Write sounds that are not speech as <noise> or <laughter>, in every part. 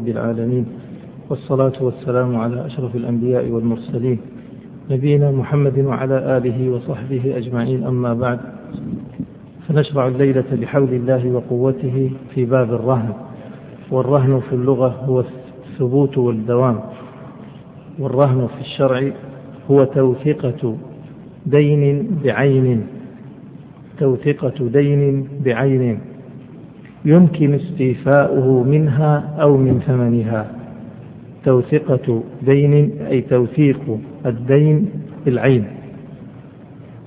رب العالمين. والصلاة والسلام على أشرف الأنبياء والمرسلين. نبينا محمد وعلى آله وصحبه أجمعين. أما بعد فنشرع الليلة بحول الله وقوته في باب الرهن. والرهن في اللغة هو الثبوت والدوام. والرهن في الشرع هو توثقة دين بعين. توثقة دين بعين. يمكن استيفاؤه منها أو من ثمنها. توثقة دين أي توثيق الدين بالعين.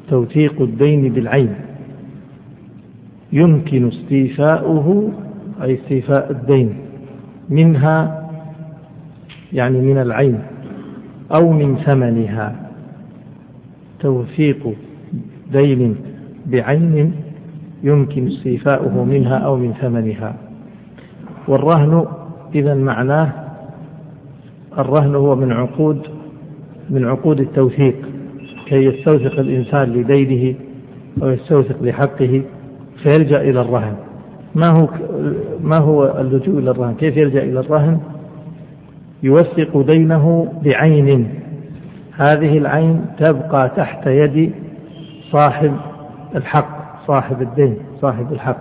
توثيق الدين بالعين. يمكن استيفاؤه أي استيفاء الدين منها يعني من العين أو من ثمنها. توثيق دين بعين يمكن استيفاؤه منها أو من ثمنها. والرهن إذا معناه الرهن هو من عقود من عقود التوثيق كي يستوثق الإنسان لدينه أو يستوثق لحقه فيلجأ إلى الرهن. ما هو ما هو اللجوء إلى الرهن؟ كيف يلجأ إلى الرهن؟ يوثق دينه بعين. هذه العين تبقى تحت يد صاحب الحق. صاحب الدين صاحب الحق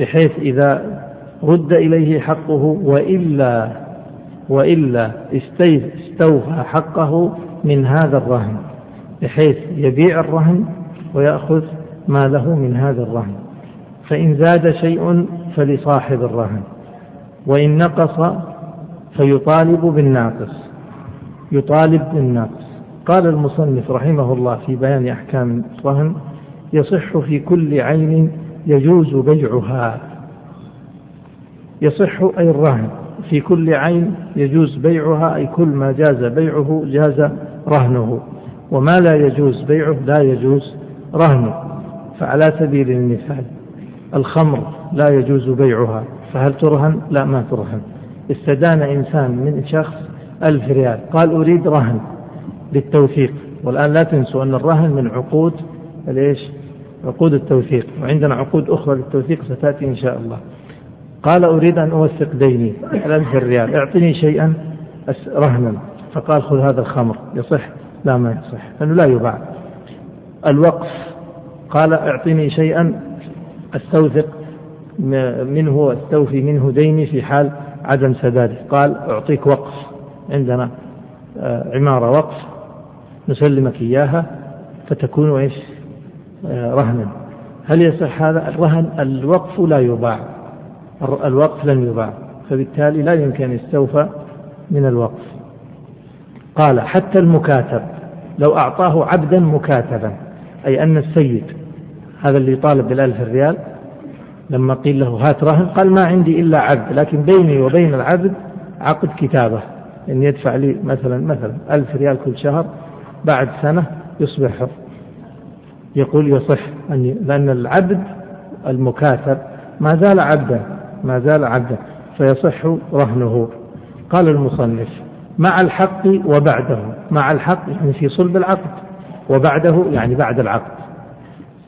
بحيث إذا رد إليه حقه وإلا وإلا استوفى حقه من هذا الرهن بحيث يبيع الرهن ويأخذ ما له من هذا الرهن. فإن زاد شيء فلصاحب الرهن وإن نقص فيطالب بالناقص يطالب بالناقص. قال المصنف رحمه الله في بيان أحكام الرهن يصح في كل عين يجوز بيعها. يصح أي الرهن في كل عين يجوز بيعها أي كل ما جاز بيعه جاز رهنه. وما لا يجوز بيعه لا يجوز رهنه. فعلى سبيل المثال الخمر لا يجوز بيعها. فهل ترهن؟ لا ما ترهن. استدان إنسان من شخص ألف ريال قال أريد رهن بالتوثيق. والآن لا تنسوا أن الرهن من عقود ليش؟ عقود التوثيق وعندنا عقود أخرى للتوثيق ستأتي إن شاء الله. قال أريد أن أوثق ديني ألف ريال اعطني شيئا رهنا. فقال خذ هذا الخمر يصح؟ لا ما يصح لأنه لا يباع. الوقف قال اعطني شيئا أستوثق منه أستوفي منه ديني في حال عدم سداده. قال أعطيك وقف عندنا آه، عمارة وقف نسلمك إياها فتكون إيش؟ رهنا. هل يصح هذا؟ الرهن الوقف لا يباع. الوقف لن يباع. فبالتالي لا يمكن أن يستوفى من الوقف. قال حتى المكاتب. لو أعطاه عبدا مكاتبا. أي أن السيد هذا اللي يطالب بالألف ريال لما قيل له هات رهن قال ما عندي إلا عبد. لكن بيني وبين العبد عقد كتابة. أن يدفع لي مثلا مثلا ألف ريال كل شهر بعد سنة يصبح حر يقول يصح أن لأن العبد المكاتب ما زال عبدا ما زال عبدا فيصح رهنه. قال المصنف مع الحق وبعده مع الحق يعني في صلب العقد وبعده يعني بعد العقد.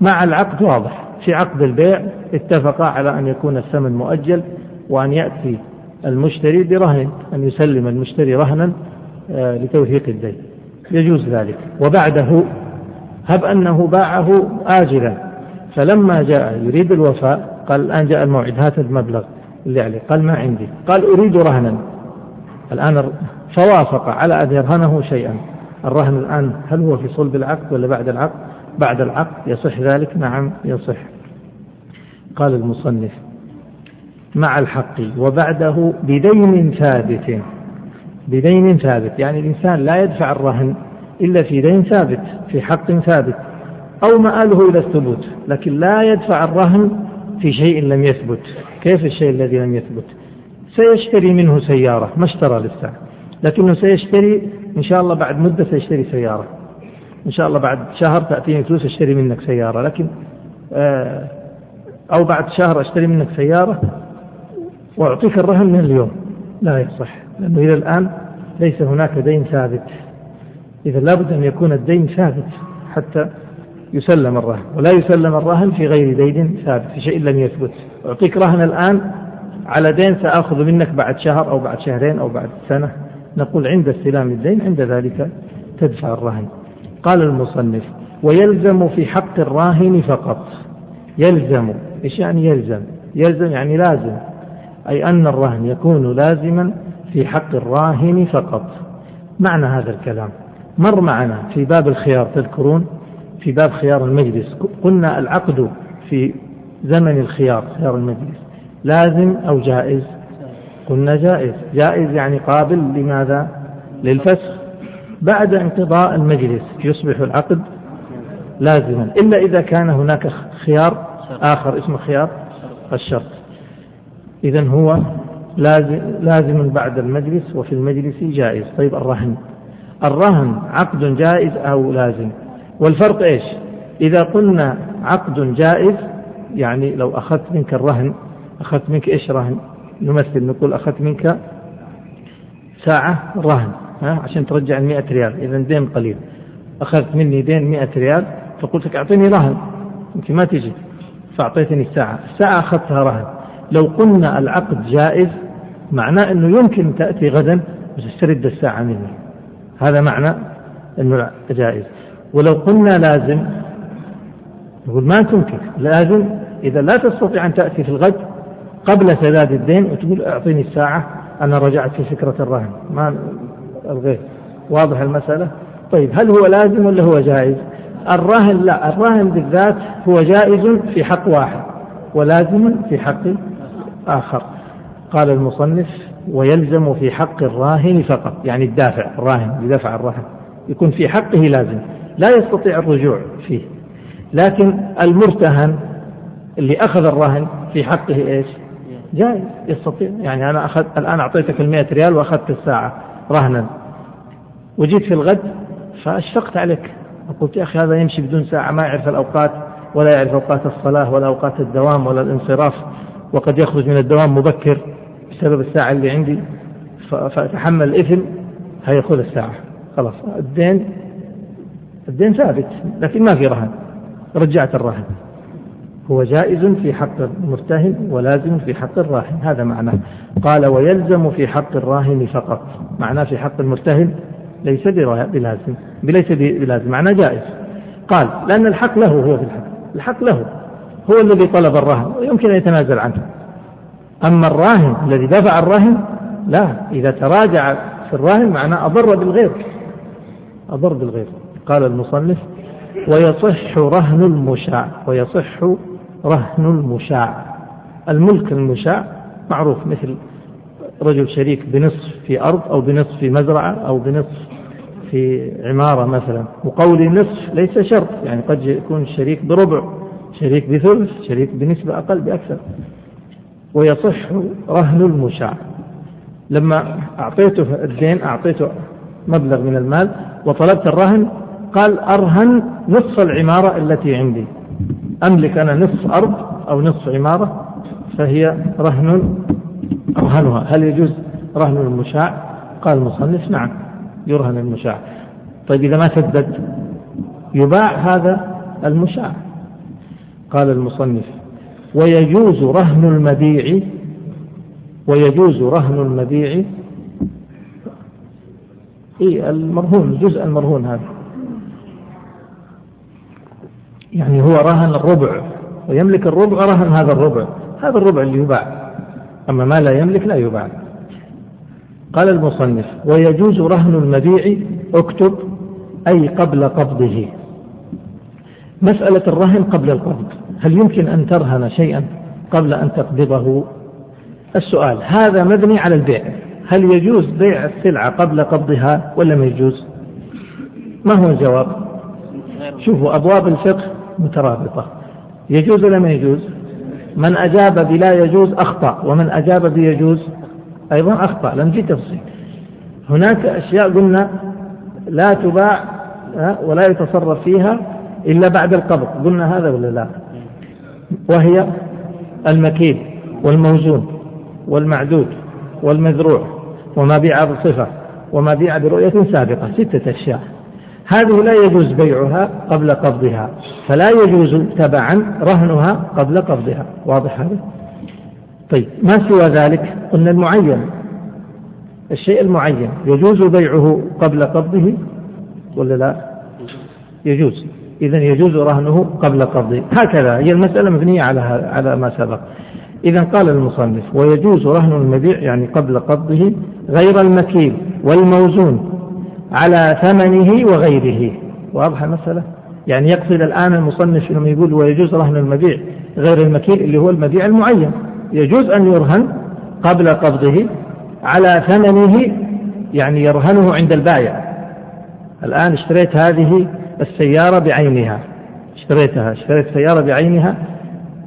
مع العقد واضح في عقد البيع اتفقا على أن يكون الثمن مؤجل وأن يأتي المشتري برهن أن يسلم المشتري رهنا آه، لتوثيق الدين. يجوز ذلك. وبعده هب أنه باعه آجلا. فلما جاء يريد الوفاء قال الآن جاء الموعد هات المبلغ اللي عليه. قال ما عندي. قال أريد رهنا. الآن فوافق على أن يرهنه شيئا. الرهن الآن هل هو في صلب العقد ولا بعد العقد؟ بعد العقد يصح ذلك؟ نعم يصح. قال المصنف مع الحق وبعده بدين ثابت. بدين ثابت يعني الإنسان لا يدفع الرهن إلا في دين ثابت في حق ثابت أو مآله إلى الثبوت لكن لا يدفع الرهن في شيء لم يثبت. كيف الشيء الذي لم يثبت؟ سيشتري منه سيارة ما اشترى لسه. لكنه سيشتري إن شاء الله بعد مدة سيشتري سيارة. إن شاء الله بعد شهر تأتيني فلوس أشتري منك سيارة. لكن آه، أو بعد شهر أشتري منك سيارة وأعطيك الرهن من اليوم. لا يصح لأنه إلى الآن ليس هناك دين ثابت. إذا لابد أن يكون الدين ثابت حتى يسلم الرهن ولا يسلم الرهن في غير دين ثابت في شيء لم يثبت. أعطيك رهن الآن على دين سآخذ منك بعد شهر أو بعد شهرين أو بعد سنة. نقول عند استلام الدين عند ذلك تدفع الرهن. قال المصنف ويلزم في حق الراهن فقط. يلزم. إيش يعني يلزم؟ يلزم يعني لازم. أي أن الرهن يكون لازما في حق الراهن فقط. معنى هذا الكلام. مر معنا في باب الخيار تذكرون؟ في باب خيار المجلس. قلنا العقد في زمن الخيار خيار المجلس. لازم أو جائز؟ قلنا جائز. جائز يعني قابل لماذا؟ للفسخ. بعد انقضاء المجلس يصبح العقد لازما. إلا إذا كان هناك خيار آخر اسمه خيار الشرط. إذا هو لازم, لازم بعد المجلس وفي المجلس جائز. طيب الرهن. الرهن عقد جائز أو لازم. والفرق إيش؟ إذا قلنا عقد جائز يعني لو أخذت منك الرهن أخذت منك إيش رهن؟ نمثل نقول أخذت منك ساعة رهن ها؟ عشان ترجع المئة ريال إذا دين قليل. أخذت مني دين مئة ريال فقلت لك أعطيني رهن. أنت ما تجي فأعطيتني الساعة. الساعة أخذتها رهن. لو قلنا العقد جائز معناه أنه يمكن تأتي غدا وتسترد الساعة مني. هذا معنى أنه جائز. ولو قلنا لازم نقول ما تمكن لازم إذا لا تستطيع أن تأتي في الغد قبل سداد الدين وتقول أعطيني الساعة أنا رجعت في فكرة الرهن. ما الغير. واضح المسألة؟ طيب هل هو لازم ولا هو جائز؟ الرهن لا. الرهن بالذات هو جائز في حق واحد ولازم في حق آخر. قال المصنف ويلزم في حق الراهن فقط يعني الدافع الراهن بدفع الرهن يكون في حقه لازم لا يستطيع الرجوع فيه. لكن المرتهن اللي أخذ الرهن في حقه إيش؟ جائز يستطيع. يعني أنا أخذ الآن أعطيتك المئة ريال وأخذت الساعة رهنا. وجيت في الغد فأشفقت عليك. قلت يا أخي هذا يمشي بدون ساعة ما يعرف الأوقات ولا يعرف أوقات الصلاة ولا أوقات الدوام ولا الانصراف وقد يخرج من الدوام مبكر. بسبب الساعة اللي عندي فأتحمل الإثم هيأخذ الساعة. خلاص الدين الدين ثابت لكن ما في رهن. رجعت الرهن. هو جائز في حق المرتهن ولازم في حق الراهن. هذا معناه. قال ويلزم في حق الراهن فقط. معناه في حق المرتهن ليس بلازم. ليس بلازم. معناه جائز. قال لأن الحق له هو في الحق. الحق له. هو الذي طلب الرهن. ويمكن أن يتنازل عنه. أما الراهن الذي دفع الرهن لا إذا تراجع في الراهن معناه أضر بالغير. أضر بالغير. قال المصنف ويصح رهن المشاع ويصح رهن المشاع. الملك المشاع معروف مثل رجل شريك بنصف في أرض أو بنصف في مزرعة أو بنصف في عمارة مثلا. وقولي نصف ليس شرط يعني قد يكون شريك بربع شريك بثلث شريك بنسبة أقل بأكثر. ويصح رهن المشاع. لما أعطيته الدين أعطيته مبلغ من المال وطلبت الرهن قال أرهن نصف العمارة التي عندي. أملك أنا نصف أرض أو نصف عمارة فهي رهن أرهنها. هل يجوز رهن المشاع؟ قال المصنف نعم يرهن المشاع. طيب إذا ما سدد يباع هذا المشاع. قال المصنف ويجوز رهن المبيع ويجوز رهن المبيع. إيه المرهون الجزء المرهون هذا. يعني هو رهن الربع ويملك الربع رهن هذا الربع. هذا الربع اللي يباع. أما ما لا يملك لا يباع. قال المصنف ويجوز رهن المبيع اكتب أي قبل قبضه. مسألة الرهن قبل القبض. هل يمكن أن ترهن شيئا قبل أن تقبضه؟ السؤال هذا مبني على البيع. هل يجوز بيع السلعة قبل قبضها ولا ما يجوز؟ ما هو الجواب؟ شوفوا أبواب الفقه مترابطة. يجوز ولا ما يجوز؟ من أجاب بلا يجوز أخطأ ومن أجاب بيجوز أيضا أخطأ. لم في تفصيل. هناك أشياء قلنا لا تباع ولا يتصرف فيها إلا بعد القبض. قلنا هذا ولا لا؟ وهي المكيد والموزون والمعدود والمزروع وما بيع بصفة وما بيع برؤية سابقة ستة أشياء. هذه لا يجوز بيعها قبل قبضها فلا يجوز تبعا رهنها قبل قبضها. واضح هذا؟ طيب ما سوى ذلك؟ قلنا المعين. الشيء المعين يجوز بيعه قبل قبضه ولا لا؟ يجوز. إذا يجوز رهنه قبل قبضه. هكذا هي المسألة مبنية على على ما سبق. إذا قال المصنف ويجوز رهن المبيع يعني قبل قبضه غير المكيل والموزون على ثمنه وغيره. واضح المسألة؟ يعني يقصد الآن المصنف لما يقول ويجوز رهن المبيع غير المكيل اللي هو المبيع المعين. يجوز أن يرهن قبل قبضه على ثمنه يعني يرهنه عند البائع. الآن اشتريت هذه السيارة بعينها. اشتريتها. اشتريت سيارة بعينها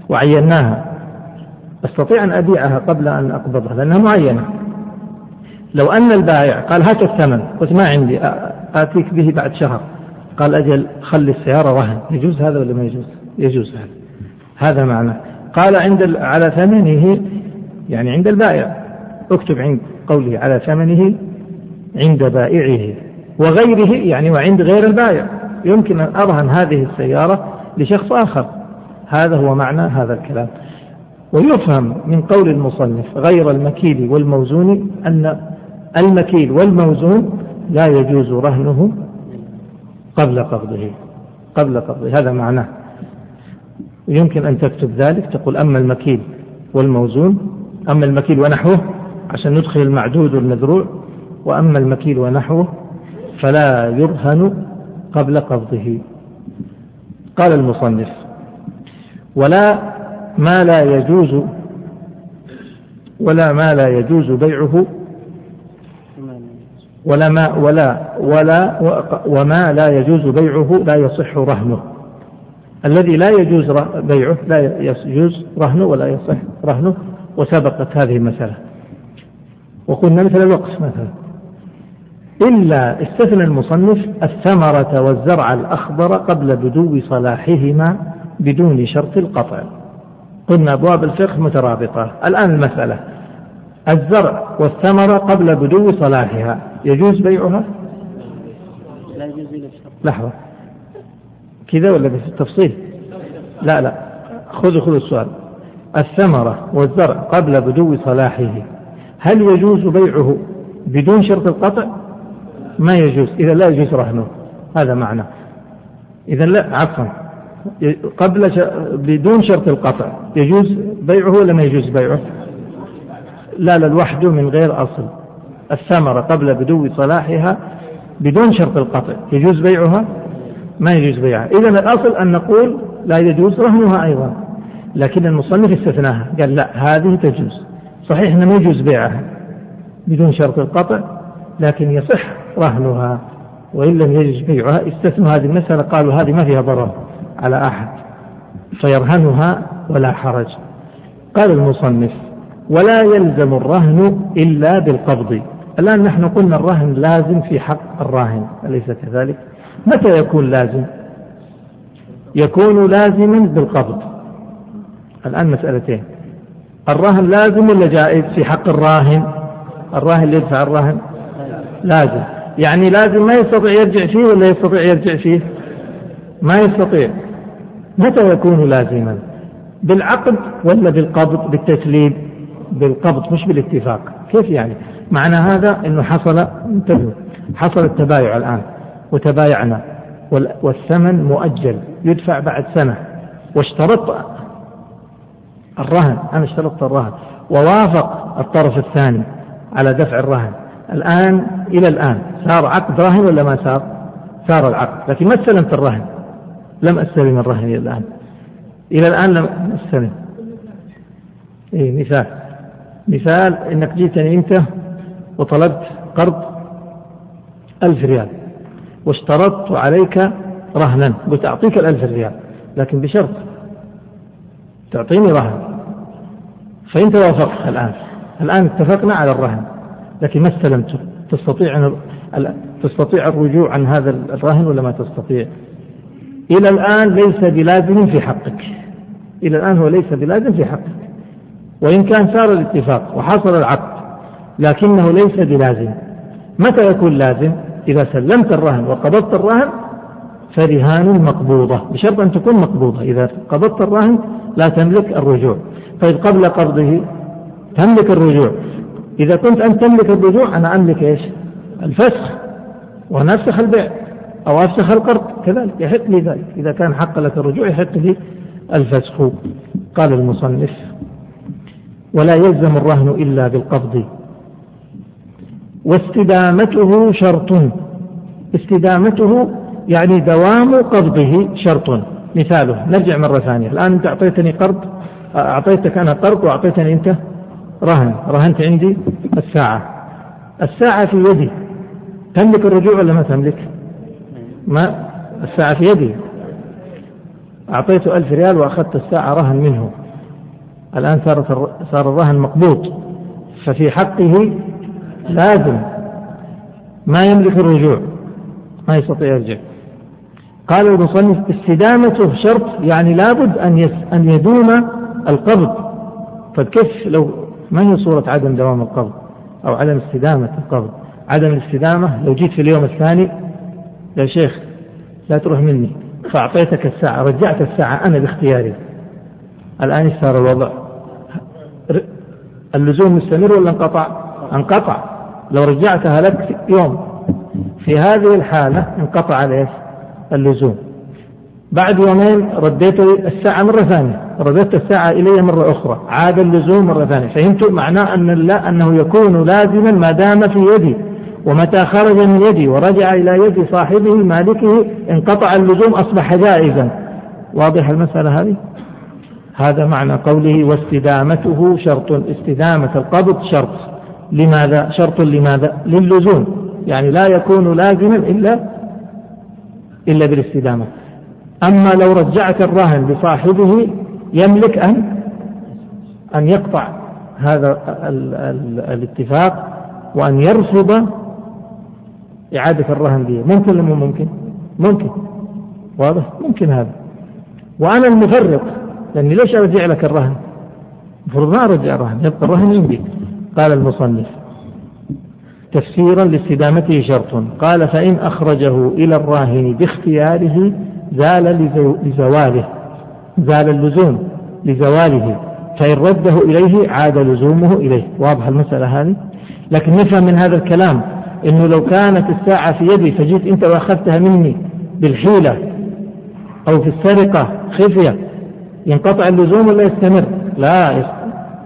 وعيناها. أستطيع أن أبيعها قبل أن أقبضها لأنها معينة. لو أن البائع قال هات الثمن. قلت ما عندي. آتيك به بعد شهر. قال أجل خلي السيارة رهن يجوز هذا ولا ما يجوز؟ يجوز هذا. هذا معنى. قال عند على ثمنه يعني عند البائع. اكتب عند قوله على ثمنه عند بائعه وغيره يعني وعند غير البائع. يمكن أن أرهن هذه السيارة لشخص آخر. هذا هو معنى هذا الكلام. ويفهم من قول المصنف غير المكيل والموزون أن المكيل والموزون لا يجوز رهنه قبل قبضه. قبل قبضه. هذا معناه. يمكن أن تكتب ذلك تقول أما المكيل والموزون أما المكيل ونحوه عشان ندخل المعدود والمذروع وأما المكيل ونحوه فلا يرهن قبل قبضه. قال المصنف ولا ما لا يجوز ولا ما لا يجوز بيعه ولا ما ولا ولا وما لا يجوز بيعه لا يصح رهنه. الذي لا يجوز بيعه لا يجوز رهنه ولا يصح رهنه وسبقت هذه المسألة. وقلنا مثل الوقف مثلا. إلا استثنى المصنف الثمرة والزرع الأخضر قبل بدو صلاحهما بدون شرط القطع. قلنا أبواب الفقه مترابطة. الآن المسألة. الزرع والثمرة قبل بدو صلاحها. يجوز بيعها؟ لا يجوز لحظة. كذا ولا بالتفصيل؟ لا لا. خذوا خذوا السؤال. الثمرة والزرع قبل بدو صلاحه. هل يجوز بيعه بدون شرط القطع؟ ما يجوز إذا لا يجوز رهنه. هذا معنى. إذا لا عفوا. قبل ش... بدون شرط القطع يجوز بيعه ولا ما يجوز بيعه؟ لا لا لوحده من غير أصل. الثمرة قبل بدو صلاحها بدون شرط القطع. يجوز بيعها؟ ما يجوز بيعها. إذا الأصل أن نقول لا يجوز رهنها أيضا. لكن المصنف استثناها. قال لا هذه تجوز. صحيح أنه ما يجوز بيعها بدون شرط القطع لكن يصح رهنها وإن لم يجوز بيعها استثنوا هذه المسألة قالوا هذه ما فيها ضرر على أحد فيرهنها ولا حرج. قال المصنف ولا يلزم الرهن إلا بالقبض. الآن نحن قلنا الرهن لازم في حق الراهن أليس كذلك؟ متى يكون لازم؟ يكون لازما بالقبض. الآن مسألتين الرهن لازم ولا جائز في حق الراهن؟ الراهن اللي يدفع الرهن؟ لازم. يعني لازم ما يستطيع يرجع فيه ولا يستطيع يرجع فيه؟ ما يستطيع. متى يكون لازما؟ بالعقد ولا بالقبض بالتسليم بالقبض مش بالاتفاق. كيف يعني؟ معنى هذا إنه حصل انتبهوا حصل التبايع الآن وتبايعنا والثمن مؤجل يدفع بعد سنة. واشترطت الرهن. أنا اشترطت الرهن. ووافق الطرف الثاني على دفع الرهن. الآن إلى الآن. صار عقد رهن ولا ما صار؟ صار العقد. لكن ما استلمت الرهن. لم أستلم الرهن إلى الآن. إلى الآن لم أستلم. إيه مثال. مثال إنك جيتني أنت وطلبت قرض ألف ريال واشترطت عليك رهنا. قلت أعطيك الألف ريال لكن بشرط. تعطيني رهن. فأنت وافقت الآن. الآن اتفقنا على الرهن. لكن ما استلمته. تستطيع أن تستطيع الرجوع عن هذا الرهن ولا ما تستطيع؟ إلى الآن ليس بلازم في حقك. إلى الآن هو ليس بلازم في حقك. وإن كان صار الاتفاق وحصل العقد لكنه ليس بلازم. متى يكون لازم؟ إذا سلمت الرهن وقبضت الرهن فرهان مقبوضة. بشرط أن تكون مقبوضة. إذا قبضت الرهن لا تملك الرجوع. طيب قبل قبضه تملك الرجوع. إذا كنت أنت تملك الرجوع أنا أملك إيش؟ الفسخ وأنا أفسخ البيع أو أفسخ القرض. كذلك يحق لي ذلك. إذا كان حق لك الرجوع يحق لي الفسخ. قال المصنف ولا يلزم الرهن إلا بالقبض. واستدامته شرط. استدامته يعني دوام قبضه شرط. مثاله نرجع مرة ثانية. الآن أنت أعطيتني قرض أعطيتك أنا قرض وأعطيتني أنت رهن رهنت عندي الساعة. الساعة في يدي. تملك الرجوع ولا ما تملك؟ ما؟ الساعة في يدي. أعطيته ألف ريال وأخذت الساعة رهن منه. الآن صارت صار الرهن مقبوض. ففي حقه لازم. ما يملك الرجوع. ما يستطيع يرجع. قال المصنف استدامته شرط يعني لابد أن أن يدوم القبض. فكيف لو ما هي صورة عدم دوام القبض أو عدم استدامة القبض؟ عدم الاستدامة لو جيت في اليوم الثاني يا شيخ لا تروح مني. فأعطيتك الساعة رجعت الساعة أنا باختياري. الآن صار الوضع. اللزوم مستمر ولا انقطع؟ انقطع. لو رجعتها لك يوم. في هذه الحالة انقطع الايش اللزوم. بعد يومين رديت الساعة مرة ثانية. رددت الساعة إلي مرة أخرى. عاد اللزوم مرة ثانية. فهمت معناه أن لا أنه يكون لازما ما دام في يدي. ومتى خرج من يدي ورجع إلى يد صاحبه مالكه انقطع اللزوم أصبح جائزا. واضح المسألة هذه؟ هذا معنى قوله واستدامته شرط. استدامة القبض شرط. لماذا؟ شرط لماذا؟ للزوم. يعني لا يكون لازما إلا إلا بالاستدامة. أما لو رجعت الرهن لصاحبه يملك أن أن يقطع هذا ال ال الاتفاق وأن يرفض إعادة الرهن به ممكن ولا ممكن؟ ممكن واضح؟ ممكن هذا وأنا المفرط لأني ليش أرجع لك الرهن؟ المفروض ما أرجع الرهن يبقى الرهن عندي قال المصنف تفسيرا لاستدامته شرط قال فإن أخرجه إلى الراهن باختياره زال لزواله زال اللزوم لزواله فإن رده إليه عاد لزومه إليه. واضح المسألة هذه؟ لكن نفهم من هذا الكلام إنه لو كانت الساعة في يدي فجيت أنت وأخذتها مني بالحيلة أو في السرقة خفية ينقطع اللزوم ولا يستمر؟ لا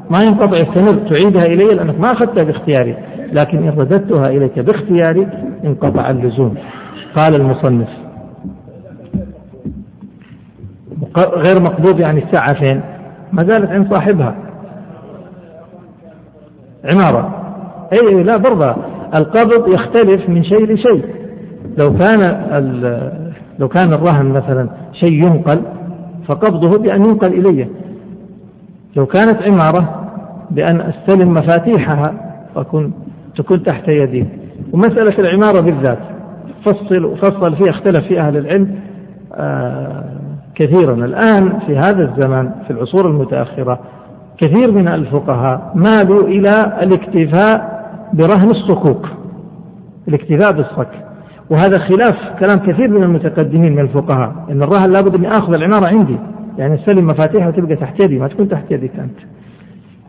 ما ينقطع يستمر. تعيدها إلي لأنك ما أخذتها باختياري. لكن إن رددتها إليك باختياري انقطع اللزوم. قال المصنف غير مقبوض يعني الساعة فين؟ ما زالت عند صاحبها. عمارة. اي لا برضه. القبض يختلف من شيء لشيء. لو كان لو كان الرهن مثلا شيء ينقل فقبضه بأن ينقل إلي لو كانت عمارة بأن أستلم مفاتيحها وأكون تكون تحت يدي. ومسألة العمارة بالذات. فصل فصل فيها اختلف في أهل العلم. آه كثيرا. الآن في هذا الزمان في العصور المتأخرة كثير من الفقهاء مالوا إلى الاكتفاء برهن الصكوك الاكتفاء بالصك. وهذا خلاف كلام كثير من المتقدمين من الفقهاء إن الرهن لابد اني اخذ العمارة عندي. يعني استلم مفاتيحها وتبقى تحت يدي ما تكون تحت يدك أنت.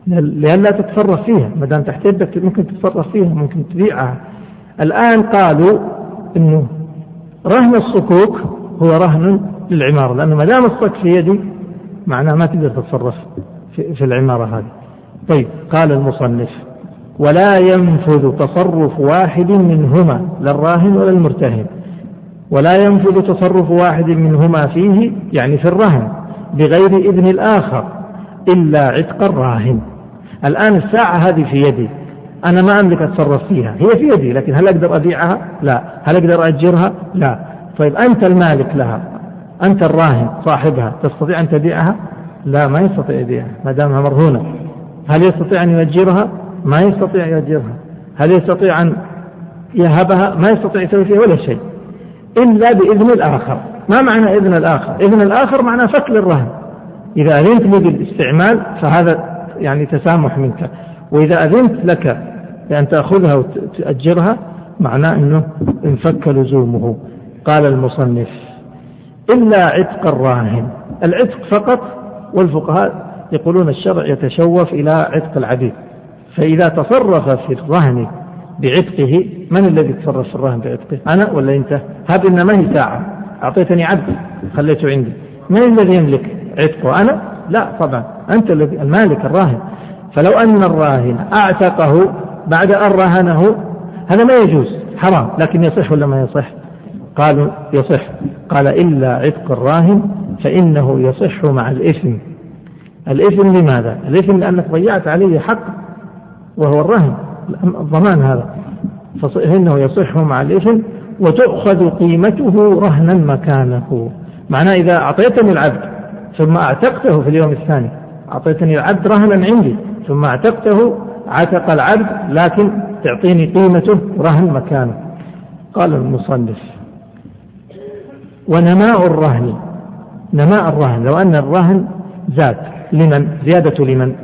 لئلا تتصرف فيها. ما دام تحت يدك ممكن تتصرف فيها ممكن تبيعها. الآن قالوا إنه رهن الصكوك هو رهن للعمارة لأنه ما دام الصك في يدي معناه ما تقدر تتصرف في, العمارة هذه. طيب قال المصنف ولا ينفذ تصرف واحد منهما لا الراهن ولا المرتهن. ولا ينفذ تصرف واحد منهما فيه يعني في الرهن بغير إذن الآخر إلا عتق الراهن. الآن الساعة هذه في يدي أنا ما أملك أتصرف فيها. هي في يدي لكن هل أقدر أبيعها؟ لا. هل أقدر أجرها لا. طيب أنت المالك لها. أنت الراهن صاحبها تستطيع أن تبيعها؟ لا ما يستطيع يبيعها ما دامها مرهونة. هل يستطيع أن يؤجرها؟ ما يستطيع يؤجرها. هل يستطيع أن يهبها؟ ما يستطيع يسوي فيها ولا شيء. إلا بإذن الآخر. ما معنى إذن الآخر؟ إذن الآخر معنى فك للرهن إذا أذنت لي بالاستعمال فهذا يعني تسامح منك. وإذا أذنت لك بأن تأخذها وتأجرها معناه أنه انفك لزومه. قال المصنف إلا عتق الراهن. العتق فقط والفقهاء يقولون الشرع يتشوف إلى عتق العبيد. فإذا تصرف في الرهن بعتقه من الذي يتصرف في الرهن بعتقه؟ أنا ولا أنت؟ هذه ما هي ساعة. أعطيتني عبد خليته عندي. من الذي يملك عتقه؟ أنا؟ لا طبعا. أنت الذي المالك الراهن. فلو أن الراهن أعتقه بعد أن رهنه هذا ما يجوز حرام. لكن يصح ولا ما يصح؟ قالوا يصح. قال إلا عتق الراهن فإنه يصح مع الإثم. الإثم لماذا؟ الإثم لأنك ضيعت عليه حق وهو الرهن. الضمان هذا. فإنه يصح مع الإثم وتؤخذ قيمته رهنا مكانه. معناه إذا أعطيتني العبد ثم أعتقته في اليوم الثاني أعطيتني العبد رهنا عندي ثم اعتقته عتق العبد لكن تعطيني قيمته رهن مكانه. قال المصنف ونماء الرهن. نماء الرهن. لو أن الرهن زاد. لمن؟ زيادة لمن؟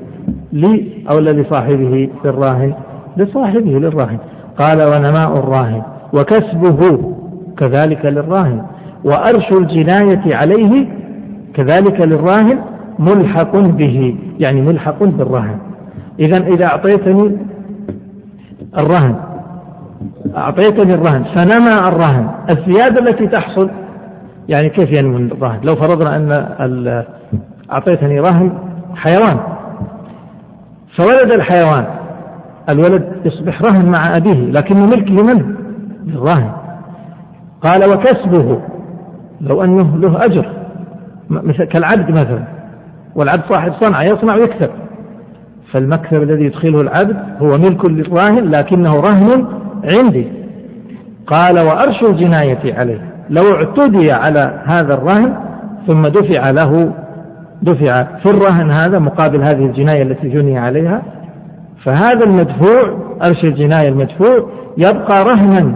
لي أو لصاحبه للراهن؟ لصاحبه للراهن. قال ونماء الراهن. وكسبه كذلك للراهن. وأرش الجناية عليه كذلك للراهن ملحق به. يعني ملحق بالرهن. إذا إذا أعطيتني الرهن. أعطيتني الرهن. فنمى الرهن. الزيادة التي تحصل يعني كيف ينمو الرهن؟ لو فرضنا أن أعطيتني رهن حيوان فولد الحيوان الولد يصبح رهن مع أبيه لكنه ملك لمن؟ للراهن قال وكسبه لو أنه له أجر مثل كالعبد مثلا والعبد صاحب صنعة يصنع ويكسب. فالمكسب الذي يدخله العبد هو ملك للراهن لكنه رهن عندي. قال وأرش الجناية عليه. لو اعتدي على هذا الرهن ثم دفع له دفع في الرهن هذا مقابل هذه الجناية التي جني عليها فهذا المدفوع أرش الجناية المدفوع يبقى رهنا.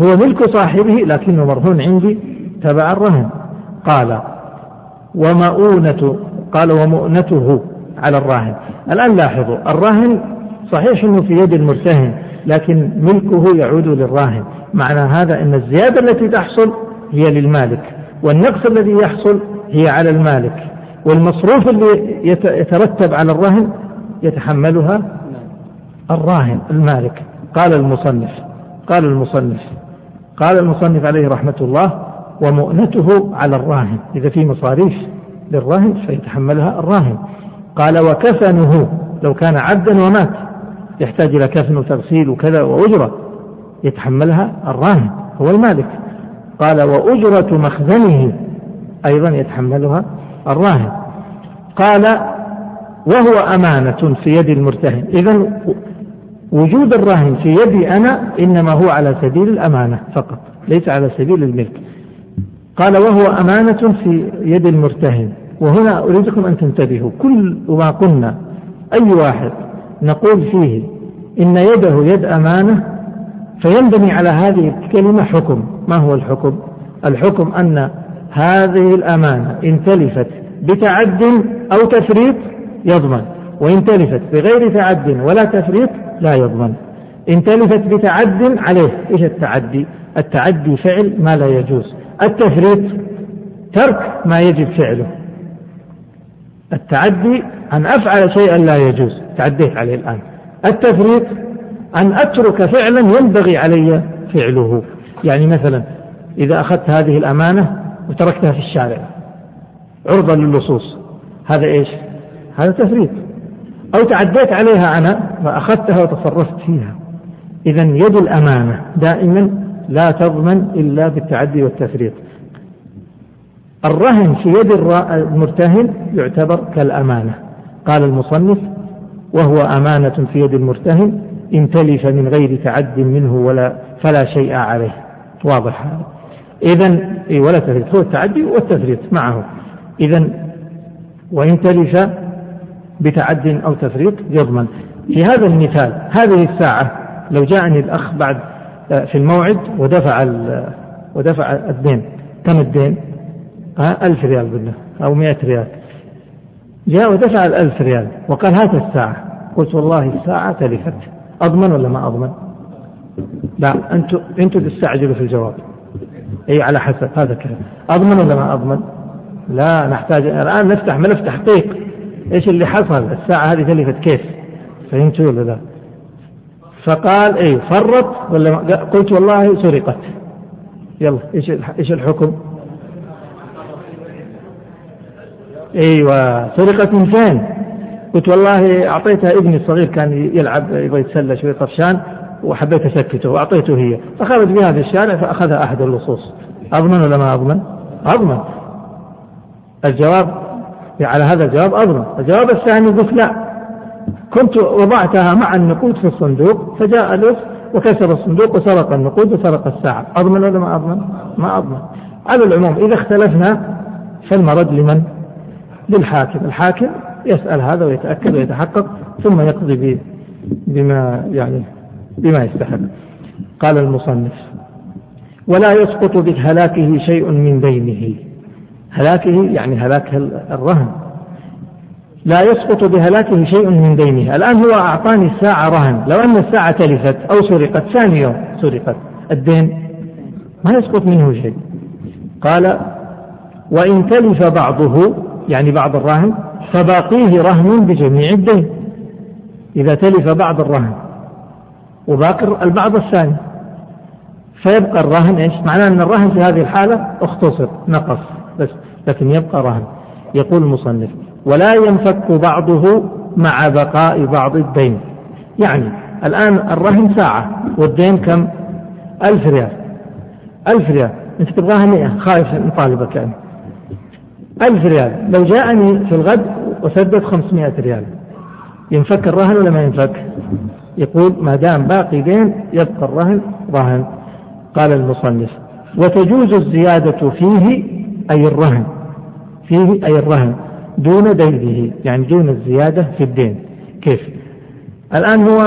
هو ملك صاحبه لكنه مرهون عندي تبع الرهن. قال ومؤونة قال ومؤنته على الراهن الآن لاحظوا الراهن صحيح أنه في يد المرتهن لكن ملكه يعود للراهن. معنى هذا أن الزيادة التي تحصل هي للمالك والنقص الذي يحصل هي على المالك. والمصروف اللي يترتب على الرهن يتحملها الراهن المالك. قال المصنف قال المصنف قال المصنف عليه رحمة الله ومؤنته على الراهن. إذا في مصاريف للراهن فيتحملها الراهن. قال وكفنه. لو كان عبدا ومات. يحتاج إلى كفن وتغسيل وكذا وأجرة يتحملها الراهن هو المالك. قال وأجرة مخزنه أيضا يتحملها الراهن. قال وهو أمانة في يد المرتهن. إذا وجود الراهن في يدي أنا إنما هو على سبيل الأمانة فقط ليس على سبيل الملك. قال وهو أمانة في يد المرتهن. وهنا أريدكم أن تنتبهوا كل ما قلنا أي واحد نقول فيه إن يده يد أمانة فينبني على هذه الكلمة حكم. ما هو الحكم؟ الحكم أن هذه الأمانة إن تلفت بتعد أو تفريط يضمن وإن تلفت بغير تعد ولا تفريط لا يضمن. إن تلفت بتعد عليه. إيش التعدي؟ التعدي فعل ما لا يجوز. التفريط ترك ما يجب فعله. التعدي أن أفعل شيئا لا يجوز. تعديت عليه الآن. التفريط أن أترك فعلا ينبغي علي فعله. يعني مثلا إذا أخذت هذه الأمانة وتركتها في الشارع عرضة للصوص هذا إيش؟ هذا تفريط أو تعديت عليها أنا فأخذتها وتصرفت فيها. إذا يد الأمانة دائما لا تضمن إلا بالتعدي والتفريط الرهن في يد المرتهن يعتبر كالأمانة. قال المصنف وهو أمانة في يد المرتهن إن تلف من غير تعد منه ولا فلا شيء عليه. واضح هذا. إذا ولا تفريط هو التعدي والتفريط معه. إذا وإن تلف بتعد أو تفريط يضمن في هذا المثال هذه الساعة لو جاءني الأخ بعد آه، في الموعد ودفع ودفع الدين. كم الدين؟ ألف ريال بالله أو مئة ريال. جاء ودفع الألف ريال. وقال هات الساعة. قلت والله الساعة تلفت. أضمن ولا ما أضمن؟ لا أنتم أنتم تستعجلوا في الجواب. أي على حسب. هذا كلام. أضمن ولا ما أضمن؟ لا نحتاج الآن نفتح ملف تحقيق إيش اللي حصل؟ الساعة هذه تلفت. كيف؟ فهمت ولا لا؟ فقال اي فرط ولا قلت والله سرقت. يلا إيش إيش الحكم؟ أيوه سرقت من فين قلت والله أعطيتها ابني الصغير كان يلعب يبغى يتسلى شوي طفشان وحبيت اسكته وأعطيته هي. فخرج بها في الشارع فأخذها أحد اللصوص. أضمن ولا ما أضمن؟ أضمن. الجواب على هذا الجواب أضمن. الجواب الثاني قلت لا. كنت وضعتها مع النقود في الصندوق فجاء لص وكسر الصندوق وسرق النقود وسرق الساعة. أضمن ولا ما أضمن؟ ما أضمن. على العموم إذا اختلفنا فالمرد لمن؟ للحاكم الحاكم يسأل هذا ويتأكد ويتحقق ثم يقضي بما يعني بما يستحق. قال المصنف ولا يسقط بهلاكه شيء من دينه. هلاكه يعني هلاك الرهن. لا يسقط بهلاكه شيء من دينه. الآن هو أعطاني الساعة رهن. لو أن الساعة تلفت أو سرقت ثاني يوم سرقت الدين ما يسقط منه شيء. قال وإن تلف بعضه يعني بعض الرهن فباقيه رهن بجميع الدين. إذا تلف بعض الرهن وباقي البعض الثاني. فيبقى الرهن إيش؟ معناه أن الرهن في هذه الحالة اختصر نقص بس لكن يبقى رهن. يقول المصنف ولا ينفك بعضه مع بقاء بعض الدين. يعني الآن الرهن ساعة والدين كم؟ ألف ريال. ألف ريال. أنت تبغاها مئة خايف نطالبك يعني. ألف ريال. لو جاءني في الغد وسدد خمسمائة ريال. ينفك الرهن ولا ما ينفك؟ يقول ما دام باقي دين يبقى الرهن رهن. قال المصنف وتجوز الزيادة فيه أي الرهن؟ فيه أي الرهن؟ دون دينه. يعني دون الزيادة في الدين. كيف؟ الآن هو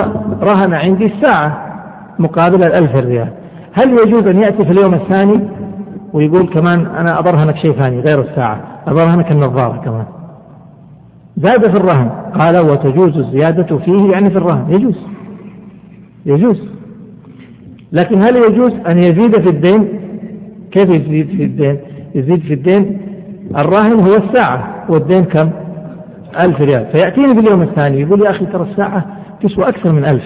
رهن عندي الساعة مقابل الألف ريال. هل يجوز أن يأتي في اليوم الثاني ويقول كمان أنا أبرهنك شيء ثاني غير الساعة؟ أبرهنك النظارة كمان. زاد في الرهن. قال وتجوز الزيادة فيه يعني في الرهن. يجوز. يجوز. لكن هل يجوز أن يزيد في الدين؟ كيف يزيد في الدين؟ يزيد في الدين الراهن هو الساعة والدين كم؟ ألف ريال. فيأتيني في اليوم الثاني يقول يا أخي ترى الساعة تسوى أكثر من ألف.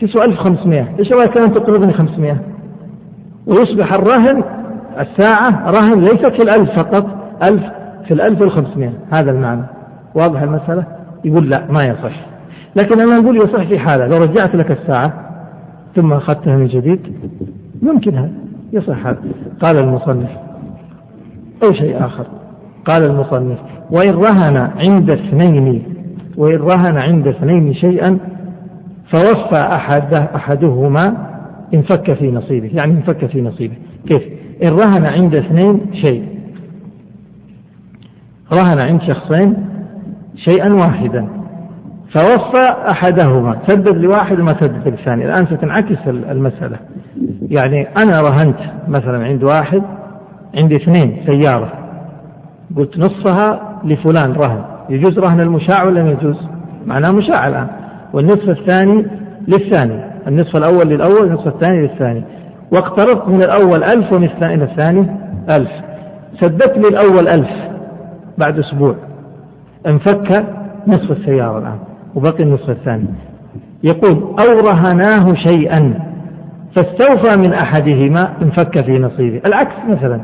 تسوى ألف خمسمائة. إيش رأيك كان تقرضني خمسمائة؟ ويصبح الرهن الساعة رهن ليست في الألف فقط. ألف في الألف والخمسمائة. هذا المعنى. واضح المسألة؟ يقول لا ما يصح. لكن أنا أقول يصح في حالة لو رجعت لك الساعة ثم أخذتها من جديد ممكن هذا يصح هذا. قال المصنف. أو شيء آخر. قال المصنف. وإن رهن عند اثنين وإن رهن عند اثنين شيئا فوفى أحد أحدهما انفك في نصيبه. يعني انفك في نصيبه. كيف؟ إن رهن عند اثنين شيء. رهن عند شخصين شيئا واحدا. فوفى أحدهما. سدد لواحد وما سدد للثاني. الآن ستنعكس المسألة. يعني أنا رهنت مثلا عند واحد عندي اثنين سيارة. قلت نصفها لفلان رهن. يجوز رهن المشاع ولا يجوز؟ معناه مشاع الآن. والنصف الثاني للثاني. النصف الأول للأول والنصف الثاني للثاني. واقترضت من الأول ألف ومن الثاني ألف. سددت لي الأول ألف. بعد أسبوع. انفك نصف السيارة الآن وبقي النصف الثاني. يقول أو رهناه شيئا فاستوفى من أحدهما انفك في نصيبه. العكس مثلا.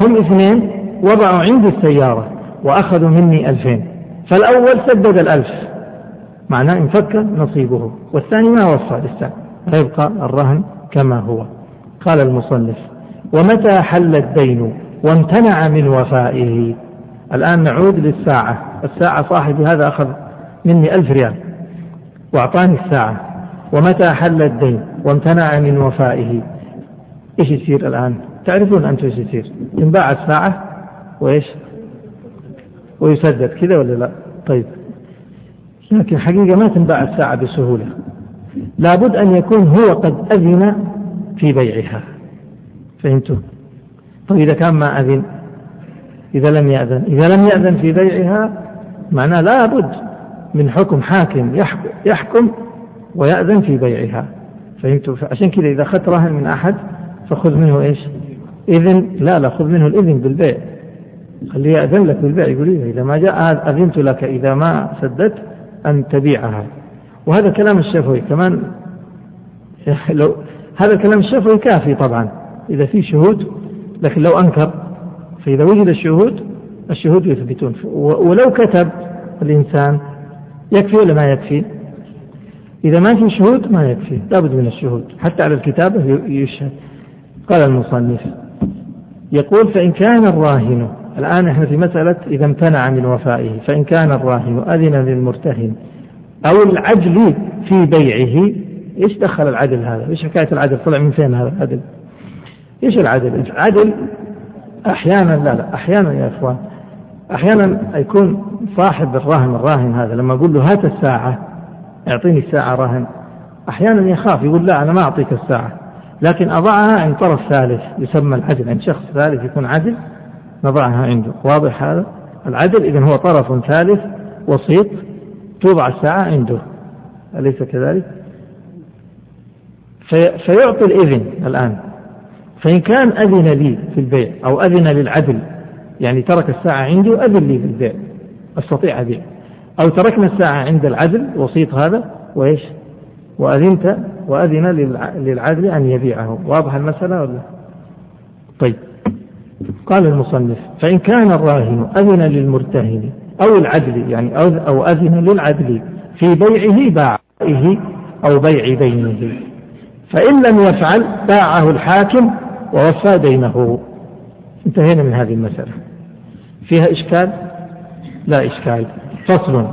هم اثنين وضعوا عندي السيارة وأخذوا مني ألفين. فالأول سدد الألف معناه انفك نصيبه. والثاني ما وفى لسه فيبقى الرهن كما هو. قال المصنف ومتى حل الدين؟ وامتنع من وفائه. الآن نعود للساعة. الساعة صاحب هذا أخذ مني ألف ريال. وأعطاني الساعة. ومتى حل الدين؟ وامتنع من وفائه. إيش يصير الآن؟ تعرفون أنتم إيش يصير؟ تنباع الساعة وإيش؟ ويسدد. كذا ولا لا؟ طيب. لكن حقيقة ما تنباع الساعة بسهولة. لابد أن يكون هو قد أذن في بيعها. فهمتوا؟ طيب إذا كان ما أذن إذا لم يأذن إذا لم يأذن في بيعها معناه لابد من حكم حاكم يحكم ويأذن في بيعها. فهمتوا عشان كذا إذا أخذت رهن من أحد فخذ منه إيش؟ إذن. لا لا خذ منه الإذن بالبيع. خليه يأذن لك بالبيع يقول إيه؟ إذا ما جاء أذنت لك إذا ما سددت أن تبيعها. وهذا كلام الشافعي كمان. <laughs> لو هذا الكلام الشافعي كافي طبعا. إذا في شهود لكن لو أنكر فإذا وجد الشهود الشهود يثبتون ولو كتب الإنسان يكفي ولا ما يكفي؟ إذا ما في شهود ما يكفي لابد من الشهود حتى على الكتابة يشهد قال المصنف يقول فإن كان الراهن الآن إحنا في مسألة إذا امتنع من وفائه فإن كان الراهن أذن للمرتهن أو العدل في بيعه إيش دخل العدل هذا؟ إيش حكاية العدل؟ طلع من فين هذا العدل؟ إيش العدل؟ العدل أحيانا لا لا أحيانا يا إخوان أحيانا يكون صاحب الرهن الراهن هذا لما أقول له هات الساعة اعطيني الساعة رهن أحيانا يخاف يقول لا أنا ما أعطيك الساعة. لكن أضعها عند طرف ثالث يسمى العدل. عند شخص ثالث يكون عدل نضعها عنده. واضح هذا؟ العدل إذا هو طرف ثالث وسيط توضع الساعة عنده. أليس كذلك؟ في فيعطي الإذن الآن. فإن كان أذن لي في البيع أو أذن للعدل يعني ترك الساعة عندي وأذن لي في البيع أستطيع أبيع. أو تركنا الساعة عند العدل وسيط هذا وإيش؟ وأذنت وأذن للعدل أن يبيعه. واضح المسألة ولا؟ طيب. قال المصنف فإن كان الراهن أذن للمرتهن أو العدل يعني أو أذن للعدل في بيعه باعه أو بيع دينه فإن لم يفعل باعه الحاكم ووفى دينه انتهينا من هذه المسألة. فيها إشكال؟ لا إشكال. فصل.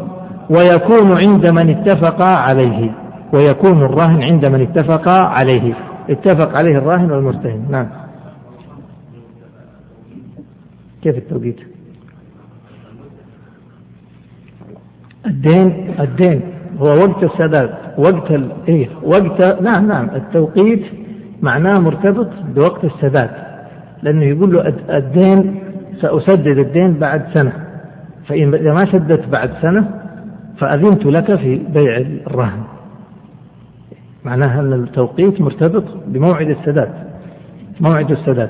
ويكون عند من اتفق عليه. ويكون الرهن عند من اتفق عليه. اتفق عليه الراهن والمرتهن نعم. كيف التوقيت؟ الدين الدين. هو وقت السداد. وقت ال... إيه وقت نعم نعم. التوقيت معناه مرتبط بوقت السداد لأنه يقول له الدين سأسدد الدين بعد سنة فإن إذا ما سددت بعد سنة فأذنت لك في بيع الرهن. معناها أن التوقيت مرتبط بموعد السداد موعد السداد.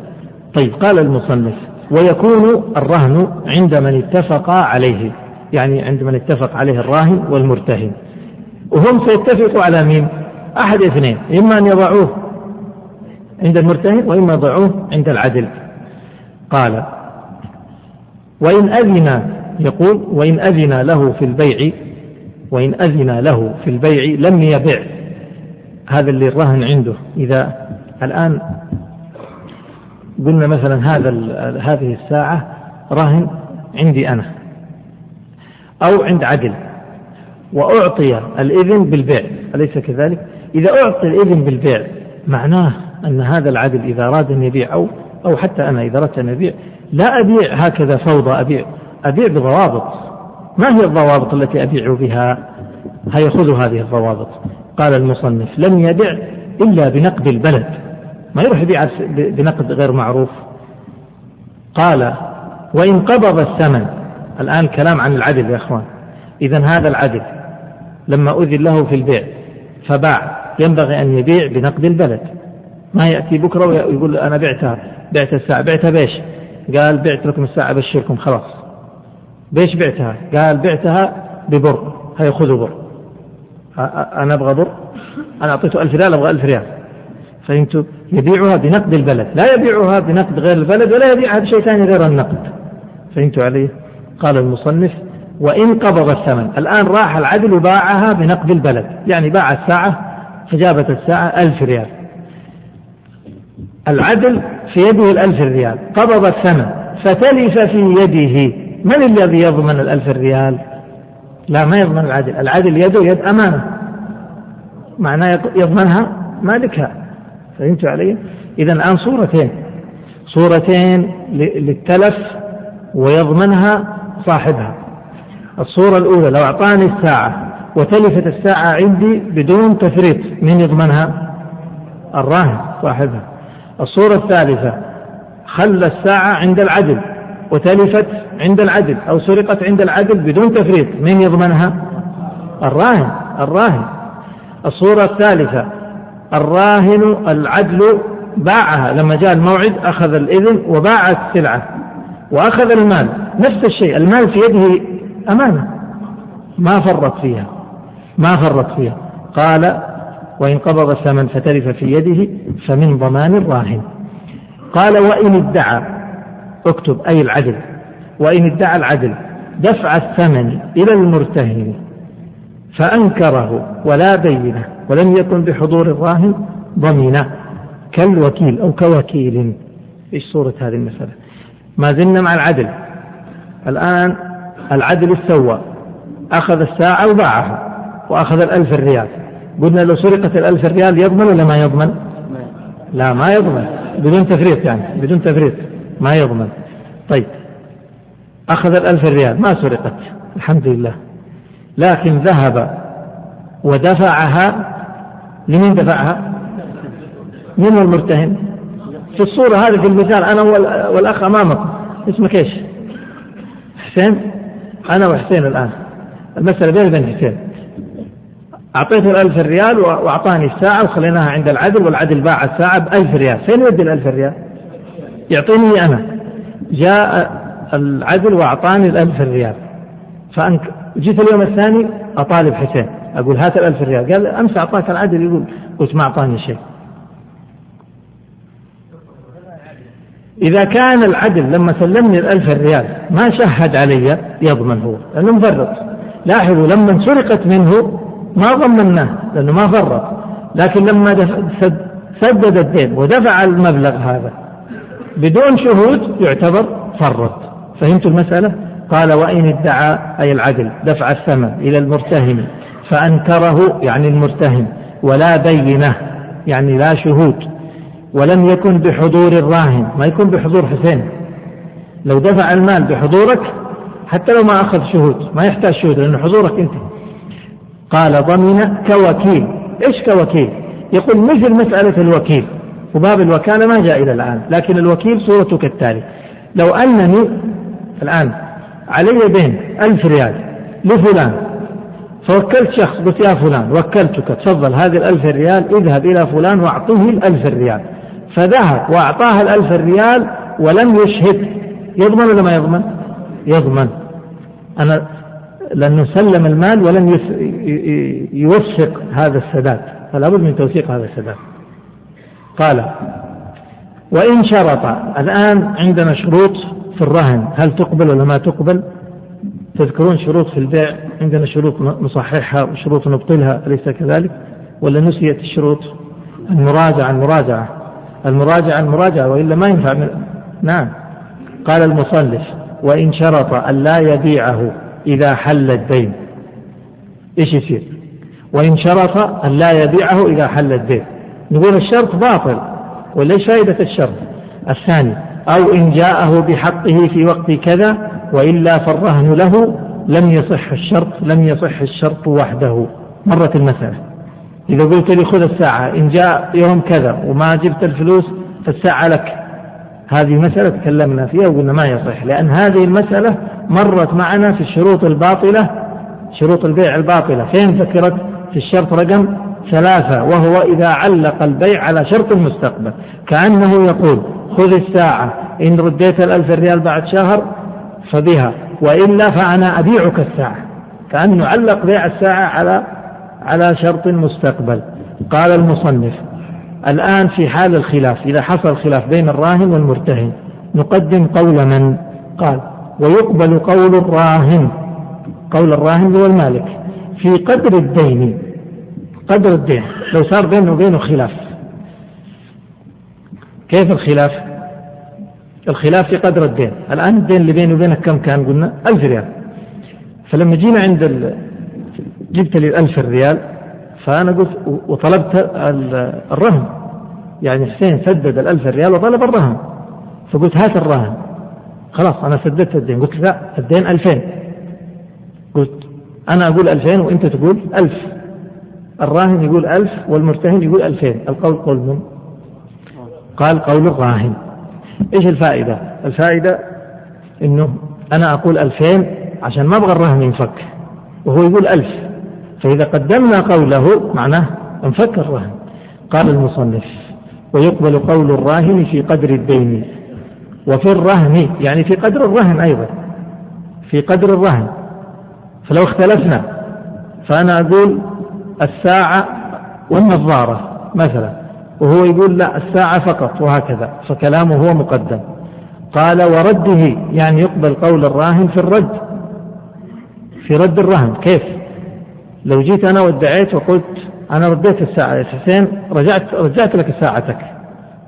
طيب قال المصنف ويكون الرهن عند من اتفق عليه يعني عند من اتفق عليه الراهن والمرتهن. وهم سيتفقوا على مين؟ أحد اثنين إما أن يضعوه عند المرتهن وإما يضعوه عند العدل. قال وإن أذن يقول وإن أذن له في البيع وإن أذن له في البيع لم يبع. هذا اللي الرهن عنده. إذا الآن قلنا مثلا هذا هذه الساعة رهن عندي أنا أو عند عدل وأعطي الإذن بالبيع. أليس كذلك؟ إذا أعطي الإذن بالبيع معناه أن هذا العدل إذا أراد أن يبيع أو أو حتى أنا إذا أردت أن أبيع لا أبيع هكذا فوضى أبيع أبيع بضوابط. ما هي الضوابط التي أبيع بها؟ هيأخذ هذه الضوابط؟ قال المصنف لم يبع إلا بنقد البلد. ما يروح يبيع بنقد غير معروف. قال وإن قبض الثمن. الآن كلام عن العدل يا إخوان. إذا هذا العدل لما أذن له في البيع فباع. ينبغي أن يبيع بنقد البلد. ما يأتي بكرة ويقول أنا بعتها. بعت الساعة. بعتها بيش قال بعت لكم الساعة أبشركم. خلاص. بيش بعتها؟ قال بعتها ببر. هيا خذوا بر. أنا أبغى بر. أنا أعطيته ألف ريال أبغى ألف ريال. فهمتوا يبيعها بنقد البلد. لا يبيعها بنقد غير البلد ولا يبيعها بشيء ثاني غير النقد. فهمتوا علي قال المصنف وإن قبض الثمن. الآن راح العدل وباعها بنقد البلد. يعني باع الساعة فجابت الساعة ألف ريال. العدل في يده الألف ريال قبض الثمن فتلف في يده. من الذي يضمن الألف ريال لا ما يضمن العدل. العدل يده يد أمانة. معناه يضمنها مالكها. فهمتوا علي؟ إذا الآن صورتين. صورتين للتلف ويضمنها صاحبها. الصورة الأولى لو أعطاني الساعة وتلفت الساعة عندي بدون تفريط من يضمنها؟ الراهن صاحبها. الصورة الثالثة خلى الساعة عند العدل وتلفت عند العدل أو سرقت عند العدل بدون تفريط. من يضمنها؟ الراهن الراهن. الصورة الثالثة الراهن العدل باعها. لما جاء الموعد أخذ الإذن وباع السلعة وأخذ المال. نفس الشيء المال في يده أمانة. ما فرط فيها ما فرط فيها. قال وإن قبض الثمن فتلف في يده فمن ضمان الراهن. قال وإن ادعى اكتب أي العدل. وإن ادعى العدل دفع الثمن إلى المرتهن فأنكره ولا بينه ولم يكن بحضور الراهن ضمينه كالوكيل أو كوكيل. إيش صورة هذه المسألة؟ ما زلنا مع العدل. الآن العدل استوى. أخذ الساعة وباعها وأخذ الألف الريال. قلنا لو سرقت الألف ريال يضمن ولا ما يضمن؟ لا ما يضمن. بدون تفريط يعني بدون تفريط. ما يضمن. طيب. أخذ الألف ريال ما سرقت؟ الحمد لله. لكن ذهب ودفعها لمن دفعها؟ من هو المرتهن؟ في الصورة هذه في المثال أنا والأخ أمامكم اسمك إيش؟ حسين؟ أنا وحسين الآن. المسألة بيني وبين حسين. أعطيته الألف ريال وأعطاني الساعة وخليناها عند العدل والعدل باع الساعة بألف ريال. فين يودي الألف ريال؟ يعطيني أنا. جاء العدل وأعطاني الألف ريال. فأنك جيت اليوم الثاني أطالب حسين. أقول هات الألف ريال. قال أمس أعطاك العدل. يقول قلت ما أعطاني شيء. إذا كان العدل لما سلمني الألف ريال ما شهد علي يضمن هو. لأنه مفرط. لاحظوا لما سرقت منه ما ضمناه لأنه ما فرط لكن لما سدد الدين ودفع المبلغ هذا بدون شهود يعتبر فرط. فهمت المسألة؟ قال وإن ادعى أي العدل دفع الثمن إلى المرتهن فأنكره يعني المرتهن ولا بينة يعني لا شهود ولم يكن بحضور الراهن. ما يكون بحضور حسين. لو دفع المال بحضورك حتى لو ما أخذ شهود ما يحتاج شهود لأن حضورك أنت. قال ضمن كوكيل. إيش كوكيل؟ يقول مثل مسألة الوكيل. وباب الوكالة ما جاء إلى الآن لكن الوكيل صورته كالتالي لو أنني الآن علي دين ألف ريال لفلان فوكلت شخص قلت يا فلان وكلتك تفضل هذه الألف ريال اذهب إلى فلان وأعطيه الألف ريال. فذهب وأعطاه الألف ريال ولم يشهد. يضمن ولا ما يضمن؟ يضمن. أنا لأنه سلم المال ولم يوثق هذا السداد. فلا بد من توثيق هذا السداد. قال وإن شرط الآن عندنا شروط في الرهن. هل تقبل ولا ما تقبل؟ تذكرون شروط في البيع. عندنا شروط نصححها وشروط نبطلها أليس كذلك؟ ولا نسيت الشروط؟ المراجعة المراجعة. المراجعة المراجعة وإلا ما ينفع من... نعم. قال المصنف وإن شرط أن لا يبيعه. إذا حل الدين إيش يصير؟ وإن شرط أن لا يبيعه إذا حل الدين نقول الشرط باطل ولا إيش فائدة الشرط؟ الثاني أو إن جاءه بحقه في وقت كذا وإلا فالرهن له لم يصح الشرط لم يصح الشرط وحده. مرت المسألة. إذا قلت لي خذ الساعة إن جاء يوم كذا وما جبت الفلوس فالساعة لك. هذه مسألة تكلمنا فيها وقلنا ما يصح لأن هذه المسألة مرت معنا في الشروط الباطلة شروط البيع الباطلة. فين ذكرت؟ في الشرط رقم ثلاثة وهو إذا علق البيع على شرط المستقبل. كأنه يقول خذ الساعة إن رديت الألف ريال بعد شهر فبها وإلا فأنا أبيعك الساعة. كأنه علق بيع الساعة على على شرط مستقبل قال المصنف الآن في حال الخلاف إذا حصل خلاف بين الراهن والمرتهن نقدم قول من؟ قال ويقبل قول الراهن. قول الراهن هو المالك. في قدر الدين قدر الدين لو صار بينه وبينه خلاف. كيف الخلاف؟ الخلاف في قدر الدين. الآن الدين اللي بيني وبينك كم كان؟ قلنا ألف ريال. فلما جينا عند ال... جبت لي الألف ريال فأنا قلت وطلبت الرهن. يعني حسين سدد الألف ريال وطلب الرهن. فقلت هات الرهن. خلاص أنا سددت الدين. قلت لا الدين ألفين. قلت أنا أقول ألفين وأنت تقول ألف. الراهن يقول ألف والمرتهن يقول ألفين. القول قول من؟ قال قول الراهن. إيش الفائدة؟ الفائدة إنه أنا أقول ألفين عشان ما أبغى الرهن ينفك. وهو يقول ألف. فإذا قدمنا قوله معناه انفك الرهن قال المصنف ويقبل قول الراهن في قدر الدين وفي الرهن يعني في قدر الرهن أيضا في قدر الرهن. فلو اختلفنا فأنا أقول الساعة والنظارة مثلا وهو يقول لا الساعة فقط وهكذا فكلامه هو مقدم. قال ورده يعني يقبل قول الراهن في الرد في رد الرهن كيف؟ لو جيت أنا وادعيت وقلت أنا رديت الساعة يا حسين رجعت رجعت لك ساعتك.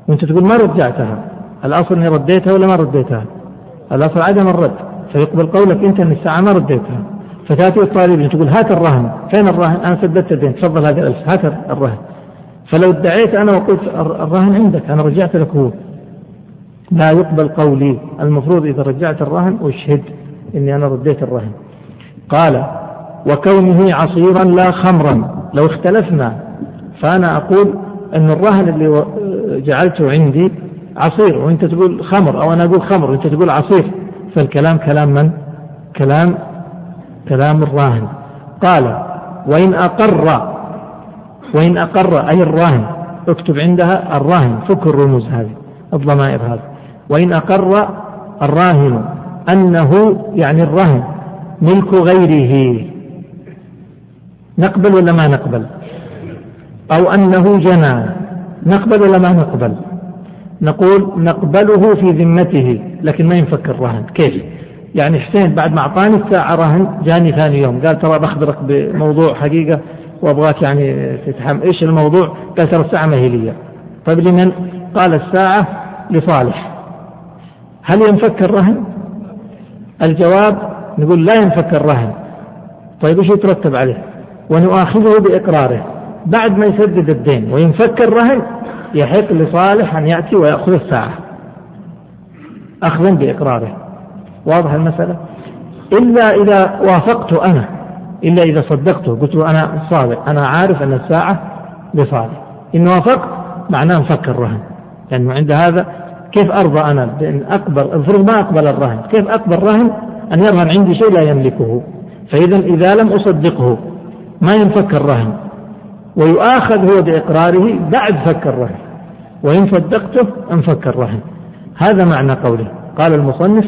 وأنت تقول ما رجعتها؟ الأصل أني رديتها ولا ما رديتها؟ الأصل عدم الرد. فيقبل قولك أنت أن الساعة ما رديتها. فتأتي الطالب تقول هات الرهن. فين الرهن؟ أنا سددت الدين تفضل هذا الألف. هات الرهن. فلو ادعيت أنا وقلت الرهن عندك. أنا رجعت لك هو. لا يقبل قولي. المفروض إذا رجعت الرهن أشهد إني أنا رديت الرهن. قال وكونه عصيرا لا خمرا. لو اختلفنا فأنا أقول أن الرهن اللي جعلته عندي عصير وأنت تقول خمر أو أنا أقول خمر وأنت تقول عصير. فالكلام كلام من؟ كلام كلام الراهن قال وإن أقر وإن أقر أي الراهن اكتب عندها الراهن فك الرموز هذه الضمائر هذه. وإن أقر الراهن أنه يعني الرهن ملك غيره. نقبل ولا ما نقبل؟ أو أنه جنى نقبل ولا ما نقبل؟ نقول نقبله في ذمته لكن ما ينفك الرهن. كيف؟ يعني حسين بعد ما أعطاني الساعة رهن جاني ثاني يوم. قال ترى بخبرك بموضوع حقيقة وأبغاك يعني تتحمل إيش الموضوع. قال ترى الساعة ما هي لي. طيب لمن؟ قال الساعة لصالح. هل ينفك الرهن؟ الجواب نقول لا ينفك الرهن. طيب إيش يترتب عليه؟ ونؤاخذه بإقراره. بعد ما يسدد الدين وينفك الرهن يحق لصالح أن يأتي ويأخذ الساعة. أخذا بإقراره. واضح المسألة؟ إلا إذا وافقت أنا إلا إذا صدقته قلت له أنا صادق أنا عارف أن الساعة لصالح إن وافقت معناه انفك الرهن. لأنه عند هذا كيف أرضى أنا بأن أقبل المفروض ما أقبل الرهن؟ كيف أقبل الرهن؟ أن يرهن عندي شيء لا يملكه. فإذا إذا لم أصدقه ما ينفك الرهن. ويؤاخذ هو بإقراره بعد فك الرهن. وإن صدقته انفك الرهن. هذا معنى قوله. قال المصنف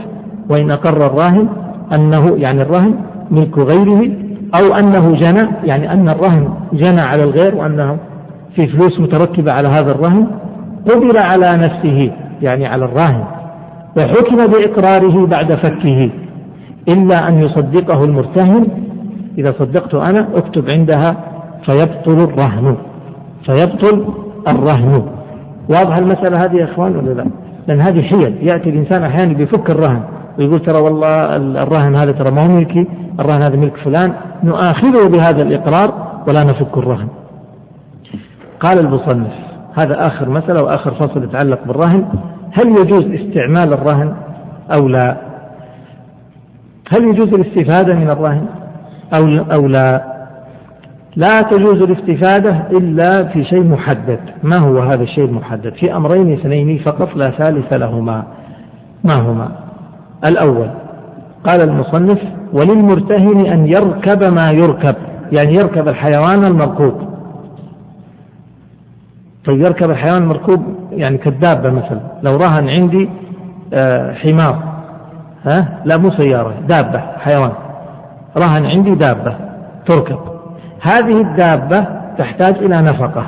وإن أقر الراهن أنه يعني الرهن ملك غيره أو أنه جنى يعني أن الرهن جنى على الغير وأنه في فلوس مترتبة على هذا الرهن قبل على نفسه يعني على الراهن. وحكم بإقراره بعد فكه إلا أن يصدقه المرتهن إذا صدقت أنا أكتب عندها فيبطل الرهن. فيبطل الرهن. واضح المسألة هذه يا إخوان ولا لا؟ لأن هذه حيل. يأتي الإنسان أحيانا بيفك الرهن ويقول ترى والله الرهن هذا ترى ما هو ملكي الرهن هذا ملك فلان. نؤاخذه بهذا الإقرار ولا نفك الرهن. قال المصنف هذا آخر مسألة وآخر فصل يتعلق بالرهن. هل يجوز استعمال الرهن أو لا؟ هل يجوز الاستفادة من الرهن؟ أو أو لا. لا تجوز الاستفادة إلا في شيء محدد. ما هو هذا الشيء المحدد؟ في أمرين اثنين فقط لا ثالث لهما. ما هما؟ الأول قال المصنف وللمرتهن أن يركب ما يركب يعني يركب الحيوان المركوب. طيب يركب الحيوان المركوب يعني كالدابة مثلا. لو رهن عندي آه، حمار ها؟ لا مو سيارة دابة حيوان. رهن عندي دابة تركب. هذه الدابة تحتاج إلى نفقة.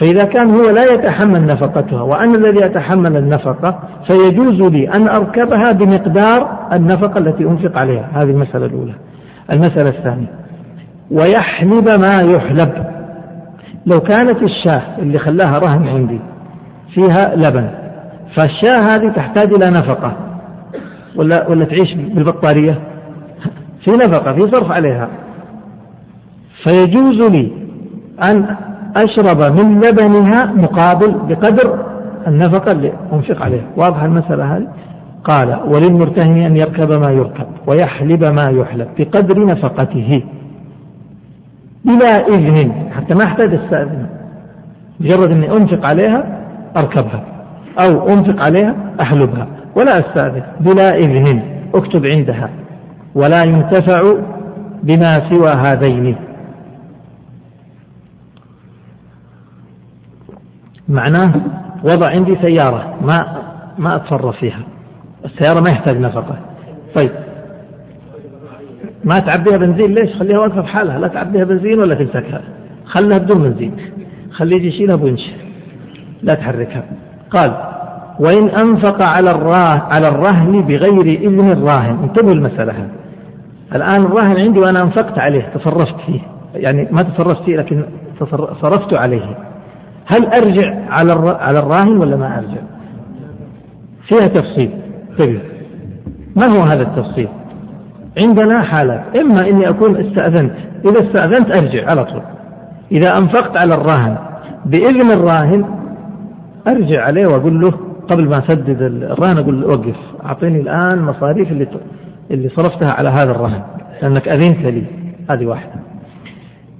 فإذا كان هو لا يتحمل نفقتها وأنا الذي أتحمل النفقة فيجوز لي أن أركبها بمقدار النفقة التي أنفق عليها. هذه المسألة الأولى. المسألة الثانية. ويحلب ما يحلب. لو كانت الشاة اللي خلاها رهن عندي فيها لبن فالشاة هذه تحتاج إلى نفقة. ولا ولا تعيش بالبطارية؟ في نفقة في صرف عليها. فيجوز لي أن أشرب من لبنها مقابل بقدر النفقة اللي أنفق عليها. واضح المسألة هذه؟ قال وللمرتهن أن يركب ما يركب ويحلب ما يحلب بقدر نفقته. بلا إذن حتى ما أحتاج أستأذن مجرد أني أنفق عليها أركبها أو أنفق عليها أحلبها. ولا أستأذن بلا إذن أكتب عندها. ولا ينتفع بما سوى هذين. معناه وضع عندي سيارة ما ما أتصرف فيها. السيارة ما يحتاج نفقة. طيب. ما تعبيها بنزين ليش؟ خليها واقفة في حالها. لا تعبيها بنزين ولا تمسكها خلها بدون بنزين. خليه يجي يشيلها بونش لا تحركها. قال وإن أنفق على الراه على الرهن بغير إذن الراهن. انتبهوا المسألة هذه. الآن الراهن عندي وأنا أنفقت عليه تصرفت فيه. يعني ما تصرفت فيه لكن صرفت عليه. هل أرجع على على الراهن ولا ما أرجع؟ فيها تفصيل. طيب. ما هو هذا التفصيل؟ عندنا حالات. إما إني أكون استأذنت. إذا استأذنت أرجع على طول. إذا أنفقت على الراهن بإذن الراهن أرجع عليه وأقول له قبل ما أسدد الرهن أقول له وقف. أعطيني الآن مصاريف اللي اللي صرفتها على هذا الرهن لأنك أذنت لي. هذه واحدة.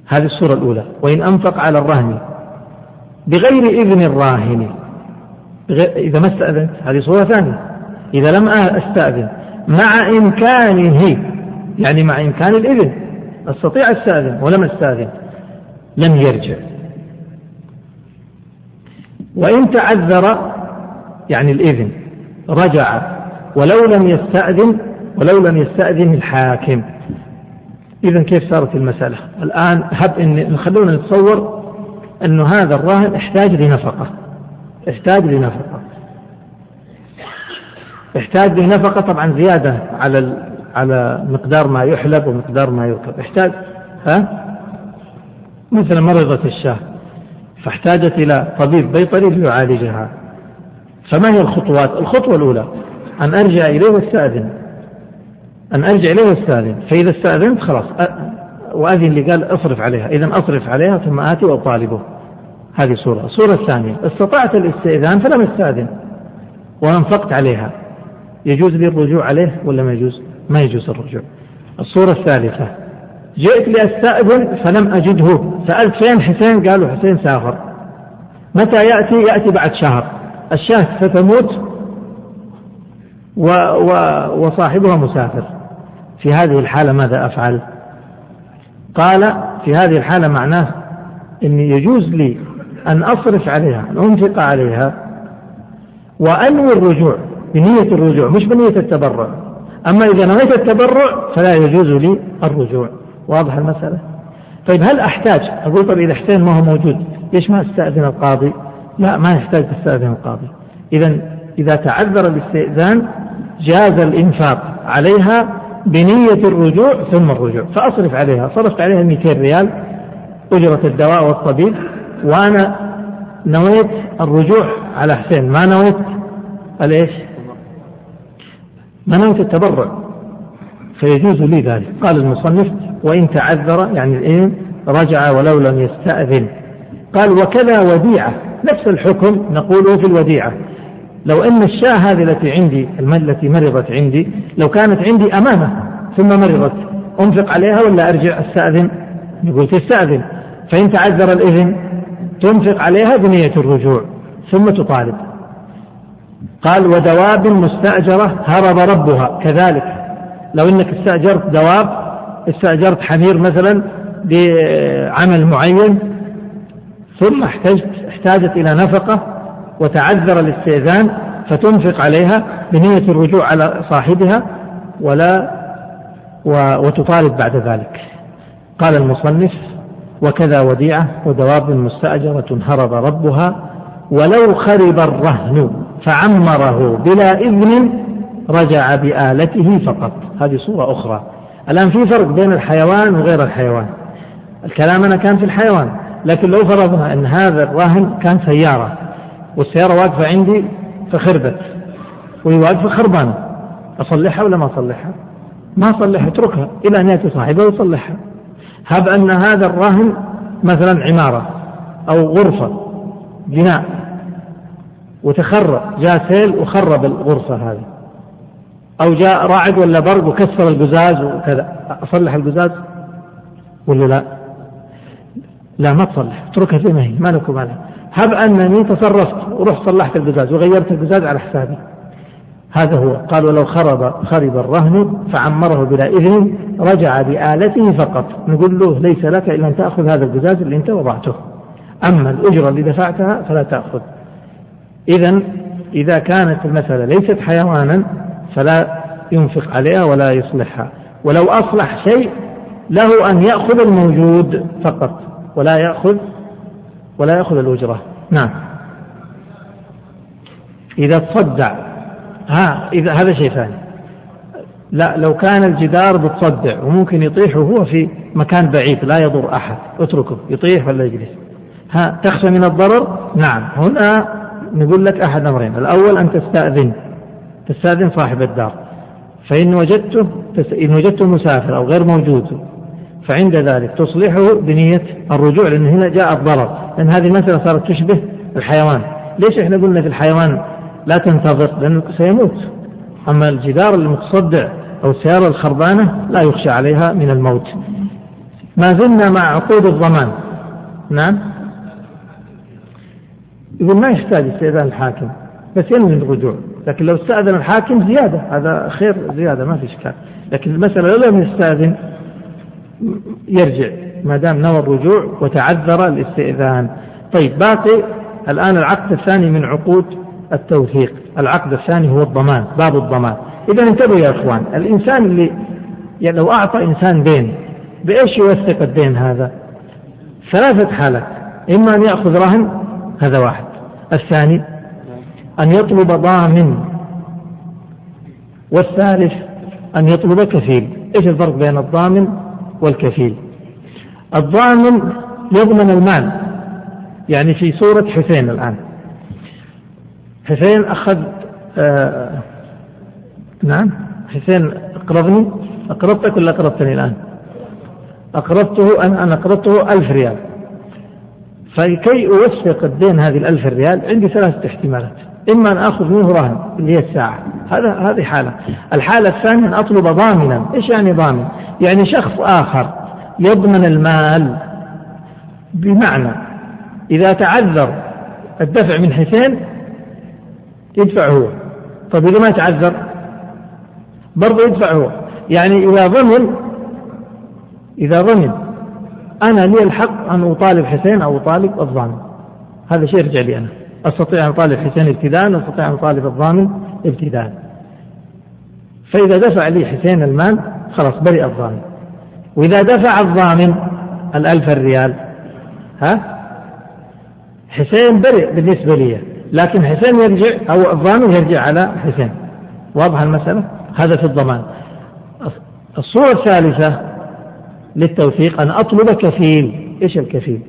هذه الصورة الأولى. وإن أنفق على الرهن بغير إذن الراهن إذا ما استأذنت هذه صورة ثانية. إذا لم أستأذن مع إمكانه يعني مع إمكان الإذن أستطيع أستأذن ولم أستأذن لم يرجع. وإن تعذر يعني الإذن رجع ولو لم يستأذن ولو لم يستأذن الحاكم. إذا كيف صارت المسألة؟ الآن هب إن خلونا نتصور أنه هذا الراهن احتاج لنفقة. احتاج لنفقة. احتاج لنفقة. طبعا زيادة على على مقدار ما يحلب ومقدار ما يركب. احتاج ها؟ مثلا مرضت الشاة فاحتاجت إلى طبيب بيطري ليعالجها. فما هي الخطوات؟ الخطوة الأولى أن أرجع إليه وأستأذن. أن أرجع إليه وأستأذن. فإذا استأذنت خلاص وأذن لي قال أصرف عليها. إذا أصرف عليها ثم آتي وأطالبه. هذه صورة الصورة الثانية. استطعت الاستئذان فلم استأذن وأنفقت عليها. يجوز لي الرجوع عليه ولا ما يجوز؟ ما يجوز الرجوع. الصورة الثالثة. جئت لأستأذن فلم أجده. سألت فين حسين قالوا حسين سافر. متى يأتي؟ يأتي بعد شهر. الشاة ستموت و و وصاحبها مسافر. في هذه الحالة ماذا أفعل؟ قال في هذه الحالة معناه أن يجوز لي أن أصرف عليها أن أنفق عليها وأنوي الرجوع بنية الرجوع مش بنية التبرع. أما إذا نويت التبرع فلا يجوز لي الرجوع. واضح المسألة؟ طيب هل أحتاج؟ أقول طيب إذا حسين ما هو موجود ليش ما أستأذن القاضي؟ لا ما يحتاج تستأذن القاضي. إذا إذا تعذر الاستئذان جاز الإنفاق عليها بنية الرجوع ثم الرجوع. فأصرف عليها. صرفت عليها 200 ريال أجرة الدواء والطبيب وأنا نويت الرجوع على حسين. ما نويت؟ الإيش ما نويت التبرع. فيجوز لي ذلك. قال المصنف وإن تعذر يعني الإذن رجع ولو لم يستأذن. قال وكذا وديعة. نفس الحكم نقوله في الوديعة. لو أن الشاة هذه التي عندي التي مرضت عندي لو كانت عندي أمانة ثم مرضت أنفق عليها ولا أرجع أستأذن؟ يقول تستأذن. فإن تعذر الإذن تنفق عليها بنية الرجوع ثم تطالب. قال ودواب مستأجرة هرب ربها. كذلك لو إنك استأجرت دواب استأجرت حمير مثلا بعمل معين ثم احتجت احتاجت إلى نفقة وتعذر الاستئذان فتنفق عليها بنية الرجوع على صاحبها ولا وتطالب بعد ذلك. قال المصنف وكذا وديعة ودواب مستأجرة هرب ربها ولو خرب الرهن فعمره بلا إذن رجع بآلته فقط. هذه صورة أخرى. الآن في فرق بين الحيوان وغير الحيوان. الكلام أنا كان في الحيوان لكن لو فرضنا أن هذا الراهن كان سيارة والسيارة واقفة عندي فخربت وهي واقفة خربانة. أصلحها ولا ما أصلحها؟ ما أصلحها اتركها إلى أن يأتي صاحبها ويصلحها هب أن هذا الراهن مثلا عمارة أو غرفة بناء وتخرب جاء سيل وخرب الغرفة هذه. أو جاء رعد ولا برق وكسر القزاز وكذا. أصلح القزاز؟ ولا لا؟ لا ما تصلح اتركها زي ما هي ما لكم عليها هب أنني تصرفت ورحت صلحت القزاز وغيرت القزاز على حسابي. هذا هو. قال ولو خرب خرب الرهن فعمره بلا إذن رجع بآلته فقط. نقول له ليس لك إلا أن تأخذ هذا القزاز اللي أنت وضعته. أما الأجرة اللي دفعتها فلا تأخذ. إذا إذا كانت المسألة ليست حيوانا فلا ينفق عليها ولا يصلحها. ولو أصلح شيء له أن يأخذ الموجود فقط ولا يأخذ ولا يأخذ الأجرة. نعم. إذا تصدع ها إذا هذا شيء ثاني. لا لو كان الجدار بتصدع وممكن يطيح وهو في مكان بعيد لا يضر أحد اتركه يطيح ولا يجلس. ها تخشى من الضرر؟ نعم. هنا نقول لك أحد أمرين. الأول أن تستأذن. تستأذن صاحب الدار. فإن وجدته إن وجدته مسافر أو غير موجود فعند ذلك تصلحه بنية الرجوع لأن هنا جاء الضرر لأن هذه المسألة صارت تشبه الحيوان. ليش إحنا قلنا في الحيوان لا تنتظر؟ لأنه سيموت. أما الجدار المتصدع أو السيارة الخربانة لا يخشى عليها من الموت. ما زلنا مع عقود الضمان. نعم؟ يقول ما يحتاج استئذان الحاكم بس ينوي الرجوع. لكن لو استأذن الحاكم زيادة هذا خير زيادة ما في إشكال. لكن المسألة لو لم يستأذن يرجع ما دام نوى الرجوع وتعذر الاستئذان. طيب باقي الآن العقد الثاني من عقود التوثيق. العقد الثاني هو الضمان باب الضمان. إذا انتبهوا يا إخوان الإنسان اللي يعني لو أعطى إنسان دين بإيش يوثق الدين هذا؟ ثلاثة حالات. إما أن يأخذ رهن هذا واحد. الثاني أن يطلب ضامن. والثالث أن يطلب كفيل. إيش الفرق بين الضامن والكفيل. الضامن يضمن المال. يعني في صورة حسين الآن. حسين أخذ آه نعم. حسين أقرضني؟ أقرضتك ولا أقرضتني الآن؟ أقرضته أنا أنا أقرضته ألف ريال. فكي أوثق الدين هذه الألف ريال عندي ثلاثة احتمالات. إما أن آخذ منه رهن اللي هي الساعة. هذا هذه حالة. الحالة الثانية أن أطلب ضامنا. إيش يعني ضامن؟ يعني شخص آخر يضمن المال بمعنى إذا تعذر الدفع من حسين يدفع هو. طيب إذا ما تعذر برضه يدفع هو. يعني إذا ضمن إذا ضمن أنا لي الحق أن أطالب حسين أو أطالب الضامن. هذا شيء يرجع لي أنا. أستطيع أن أطالب حسين ابتداء أستطيع أن أطالب الضامن ابتداء. فإذا دفع لي حسين المال خلاص برئ الضامن وإذا دفع الضامن الألف الريال ها؟ حسين برئ بالنسبة لي. لكن حسين يرجع أو الضامن يرجع على حسين. واضحة المسألة؟ هذا في الضمان. الصورة الثالثة للتوثيق أن أطلب كفيل. إيش الكفيل؟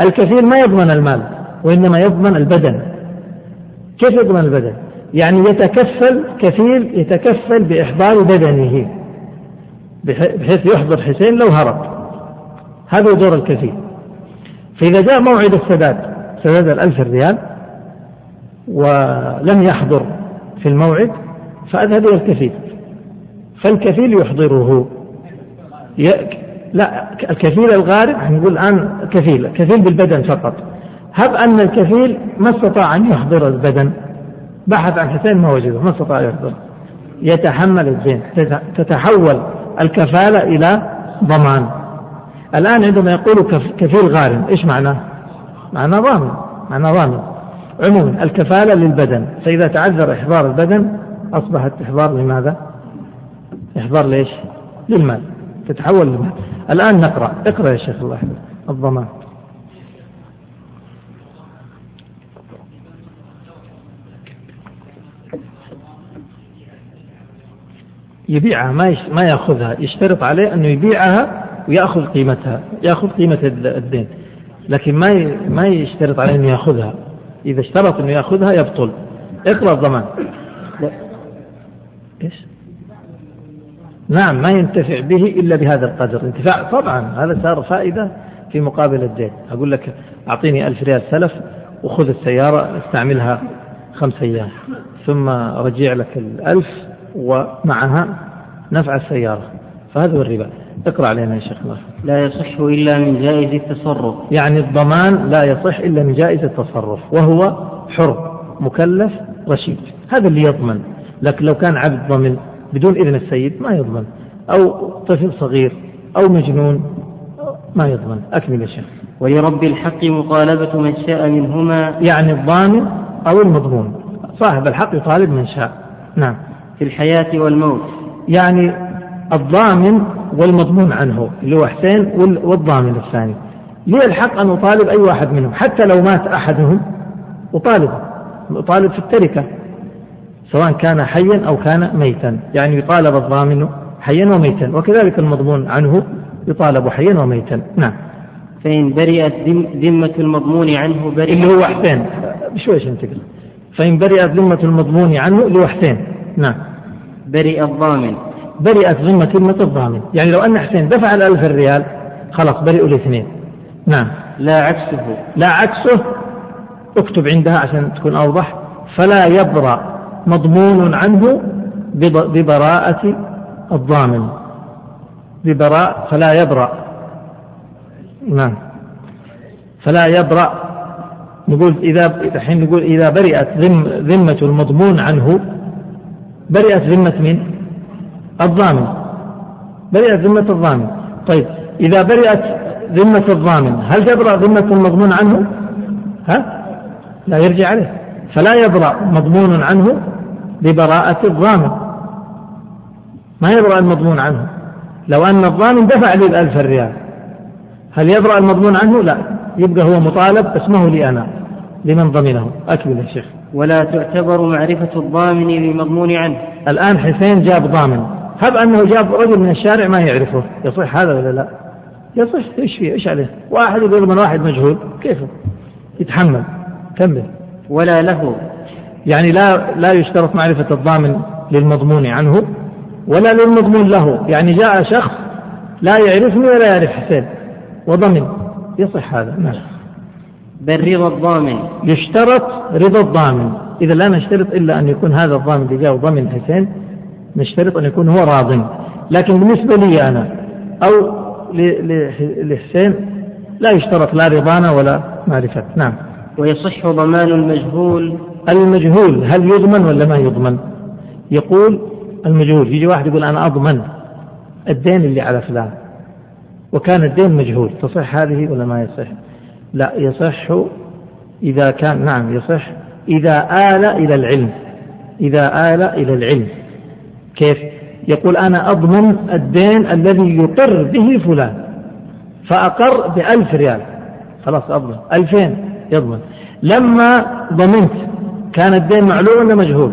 الكفيل ما يضمن المال. وإنما يضمن البدن. كيف يضمن البدن؟ يعني يتكفل كفيل يتكفل بإحضار بدنه بحيث يحضر حسين لو هرب. هذا هو دور الكفيل. فإذا جاء موعد السداد سداد الألف ريال ولم يحضر في الموعد فأذهب إلى الكفيل. فالكفيل يحضره. لا الكفيل الغارب نقول الآن كفيل كفيل بالبدن فقط. هب أن الكفيل ما استطاع أن يحضر البدن. بحث عن حسين ما وجده ما استطاع يحضر. يتحمل الدين تتحول الكفالة إلى ضمان. الآن عندما يقول كفيل غارم إيش معناه معناه ضامن معناه ضامن. عموما الكفالة للبدن فإذا تعذر إحضار البدن أصبحت إحضار لماذا؟ إحضار ليش للمال تتحول للمال. الآن نقرأ اقرأ يا شيخ الله الضمان. يبيعها ما ما يأخذها يشترط عليه أنه يبيعها ويأخذ قيمتها يأخذ قيمة الدين. لكن ما ما يشترط عليه أنه يأخذها. إذا اشترط أنه يأخذها يبطل. اقرأ الضمان. إيش؟ نعم ما ينتفع به إلا بهذا القدر. انتفاع طبعا هذا صار فائدة في مقابل الدين. أقول لك أعطيني ألف ريال سلف وخذ السيارة استعملها خمس أيام. ثم رجع لك الألف ومعها نفع السيارة فهذا هو الربا. اقرأ علينا يا شيخ الله. لا يصح إلا من جائز التصرف. يعني الضمان لا يصح إلا من جائز التصرف وهو حر مكلف رشيد. هذا اللي يضمن. لكن لو كان عبد ضمن بدون إذن السيد ما يضمن. أو طفل صغير أو مجنون ما يضمن. أكمل يا شيخ. ولرب الحق مطالبة من شاء منهما. يعني الضامن أو المضمون. صاحب الحق يطالب من شاء. نعم. في الحياة والموت. يعني الضامن والمضمون عنه اللي هو حسين والضامن الثاني. لي الحق أن أطالب أي واحد منهم؟ حتى لو مات أحدهم أطالبه. أطالب في التركة سواء كان حيا أو كان ميتا. يعني يطالب الضامن حيا وميتا وكذلك المضمون عنه يطالب حيا وميتا. نعم. فإن برئت ذمة المضمون عنه برئت اللي هو حسين. بشويش انتقل. فإن برئت ذمة المضمون عنه اللي هو حسين. نعم. برئ الضامن. برئت ذمة ذمة الضامن. يعني لو أن حسين دفع الألف ريال خلاص برئوا الاثنين. نعم. لا عكسه. لا عكسه. اكتب عندها عشان تكون أوضح. فلا يبرأ مضمون عنه ببراءة الضامن. ببراء فلا يبرأ. نعم. فلا يبرأ. نقول إذا الحين نقول إذا برئت ذم ذمة المضمون عنه برئت ذمة من؟ الضامن برئت ذمة الضامن طيب إذا برئت ذمة الضامن هل تبرأ ذمة المضمون عنه؟ ها؟ لا يرجع عليه فلا يبرأ مضمون عنه ببراءة الضامن ما يبرأ المضمون عنه لو أن الضامن دفع لي الألف ريال هل يبرأ المضمون عنه؟ لا يبقى هو مطالب اسمه لي أنا لمن ضمنه. أكمل يا شيخ. ولا تعتبر معرفة الضامن للمضمون عنه. الآن حسين جاب ضامن. هب أنه جاب رجل من الشارع ما يعرفه. يصح هذا ولا لا؟ يصح. إيش فيه؟ إيش عليه؟ واحد يضمن واحد مجهول. كيف؟ يتحمل. كمل. ولا له. يعني لا لا يشترط معرفة الضامن للمضمون عنه ولا للمضمون له. يعني جاء شخص لا يعرفني ولا يعرف حسين. وضمن. يصح هذا. نعم. بل رضا الضامن. يشترط رضا الضامن. إذا لا نشترط إلا أن يكون هذا الضامن اللي جاء ضمن حسين نشترط أن يكون هو راض. لكن بالنسبة لي أنا أو لحسين لا يشترط لا رضانا ولا معرفة. نعم. ويصح ضمان المجهول. المجهول هل يضمن ولا ما يضمن؟ يقول المجهول يجي واحد يقول أنا أضمن الدين اللي على فلان وكان الدين مجهول تصح هذه ولا ما يصح؟ لا يصح إذا كان نعم يصح إذا آل إلى العلم. إذا آل إلى العلم. كيف؟ يقول أنا أضمن الدين الذي يقر به فلان فأقر بألف ريال. خلاص أضمن. ألفين يضمن. لما ضمنت كان الدين معلوم ولا مجهول؟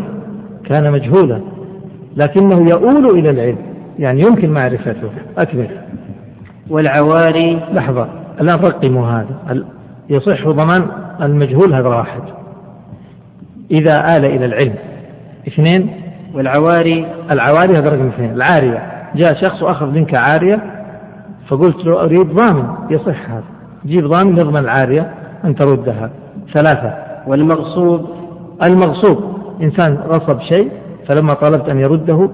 كان مجهولا. لكنه يؤول إلى العلم. يعني يمكن معرفته أكمل والعواري؟ لحظة. الآن رقموا هذا. يصح ضمان المجهول هذا واحد إذا آل إلى العلم. اثنين. والعواري. العواري هذا رقم اثنين. العارية. جاء شخص وأخذ منك عارية فقلت له أريد ضامن. يصح هذا. جيب ضامن يضمن العارية أن تردها. ثلاثة. والمغصوب. المغصوب. إنسان غصب شيء فلما طلبت أن يرده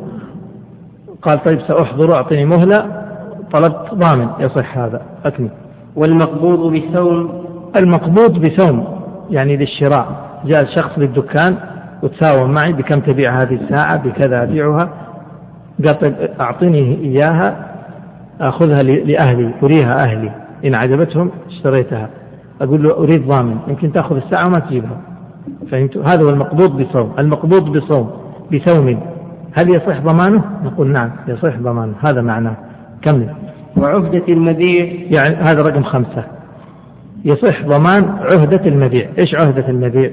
قال طيب سأحضر أعطني مهلة طلبت ضامن. يصح هذا. أكمل. والمقبوض بثوم المقبوض بثوم يعني للشراء. جاء شخص للدكان وتساوم معي بكم تبيع هذه الساعة بكذا أبيعها. قال طيب أعطني إياها أخذها لأهلي أريها أهلي. إن عجبتهم اشتريتها. أقول له أريد ضامن. يمكن تأخذ الساعة وما تجيبها. فهمت؟ هذا هو المقبوض بصوم. المقبوض بصوم. بثوم. هل يصح ضمانه؟ نقول نعم يصح ضمانه. هذا معناه. كمل. وعهدة المبيع يعني هذا رقم خمسة. يصح ضمان عهدة المبيع إيش عهدة المبيع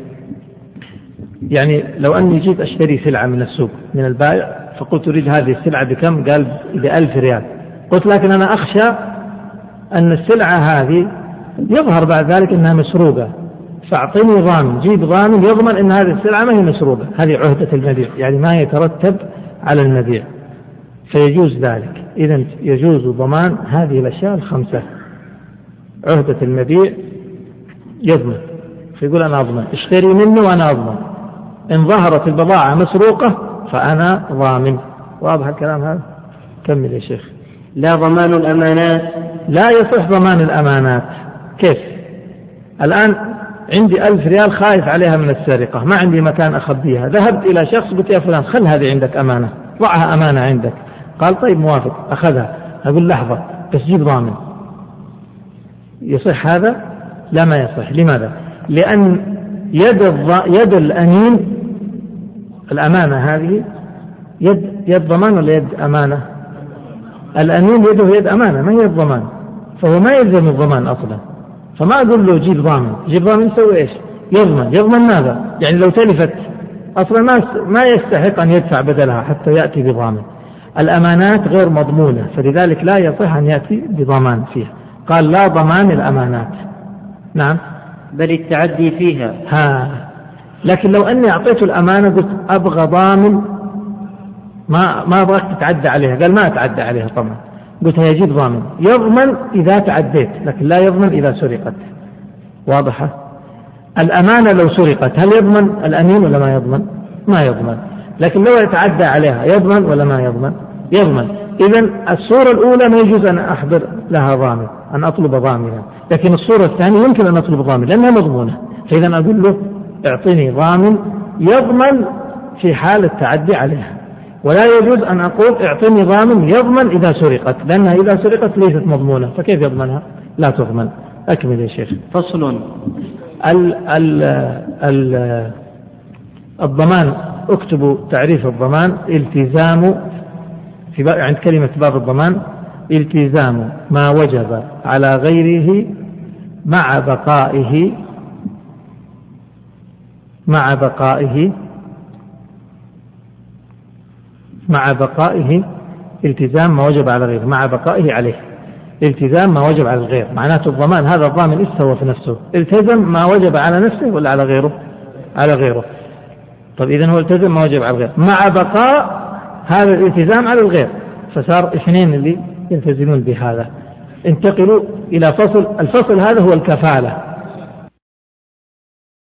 يعني لو أني جيت أشتري سلعة من السوق من البائع فقلت أريد هذه السلعة بكم؟ قال بألف ريال. قلت لكن أنا أخشى أن السلعة هذه يظهر بعد ذلك أنها مسروقة. فأعطني ضامن جيب ضامن يضمن أن هذه السلعة ما هي مسروقة. هذه عهدة المبيع يعني ما يترتب على المبيع فيجوز ذلك. إذا يجوز ضمان هذه الأشياء الخمسة. عهدة المبيع يضمن. فيقول أنا أضمن. اشتري منه وأنا أضمن. إن ظهرت البضاعة مسروقة فأنا ضامن. واضح الكلام هذا؟ كمل يا شيخ. لا ضمان الأمانات. لا يصح ضمان الأمانات. كيف؟ الآن عندي ألف ريال خايف عليها من السرقة. ما عندي مكان أخبيها. ذهبت إلى شخص قلت يا فلان خل هذه عندك أمانة. ضعها أمانة عندك. قال طيب موافق أخذها. أقول لحظة بس جيب ضامن. يصح هذا؟ لا ما يصح. لماذا؟ لأن يد يد الأمين الأمانة هذه يد يد ضمان ولا يد أمانة؟ الأمين يده يد أمانة ما هي الضمان؟ فهو ما يلزم الضمان أصلا. فما أقول له جيب ضامن. جيب ضامن يسوي إيش؟ يضمن. يضمن ماذا؟ يعني لو تلفت أصلا ما ما يستحق أن يدفع بدلها حتى يأتي بضامن. الأمانات غير مضمونة فلذلك لا يصح أن يأتي بضمان فيها. قال لا ضمان الأمانات. نعم. بل التعدي فيها. ها. لكن لو أني أعطيته الأمانة قلت أبغى ضامن ما ما أبغاك تتعدى عليها. قال ما أتعدى عليها طبعا. قلت يجيب ضامن. يضمن إذا تعديت لكن لا يضمن إذا سرقت. واضحة؟ الأمانة لو سرقت هل يضمن الأمين ولا ما يضمن؟ ما يضمن. لكن لو يتعدى عليها يضمن ولا ما يضمن؟ يضمن. إذا الصورة الأولى ما يجوز أن أحضر لها ضامن أن أطلب ضامنا لكن الصورة الثانية يمكن أن أطلب ضامن لأنها مضمونة. فإذا أقول له اعطني ضامن يضمن في حال التعدي عليها. ولا يجوز أن أقول اعطني ضامن يضمن إذا سرقت لأنها إذا سرقت ليست مضمونة. فكيف يضمنها؟ لا تضمن. أكمل يا شيخ. فصل. ال ال ال الضمان اكتبوا تعريف الضمان التزام في عند كلمة باب الضمان التزام ما وجب على غيره مع بقائه مع بقائه مع بقائه التزام ما وجب على غيره مع بقائه عليه. التزام ما وجب على الغير معناته الضمان هذا الضامن استوى في نفسه. التزم ما وجب على نفسه ولا على غيره؟ على غيره. طيب إذا هو التزم ما وجب على الغير. مع بقاء هذا الالتزام على الغير. فصار اثنين اللي يلتزمون بهذا. انتقلوا إلى فصل الفصل هذا هو الكفالة.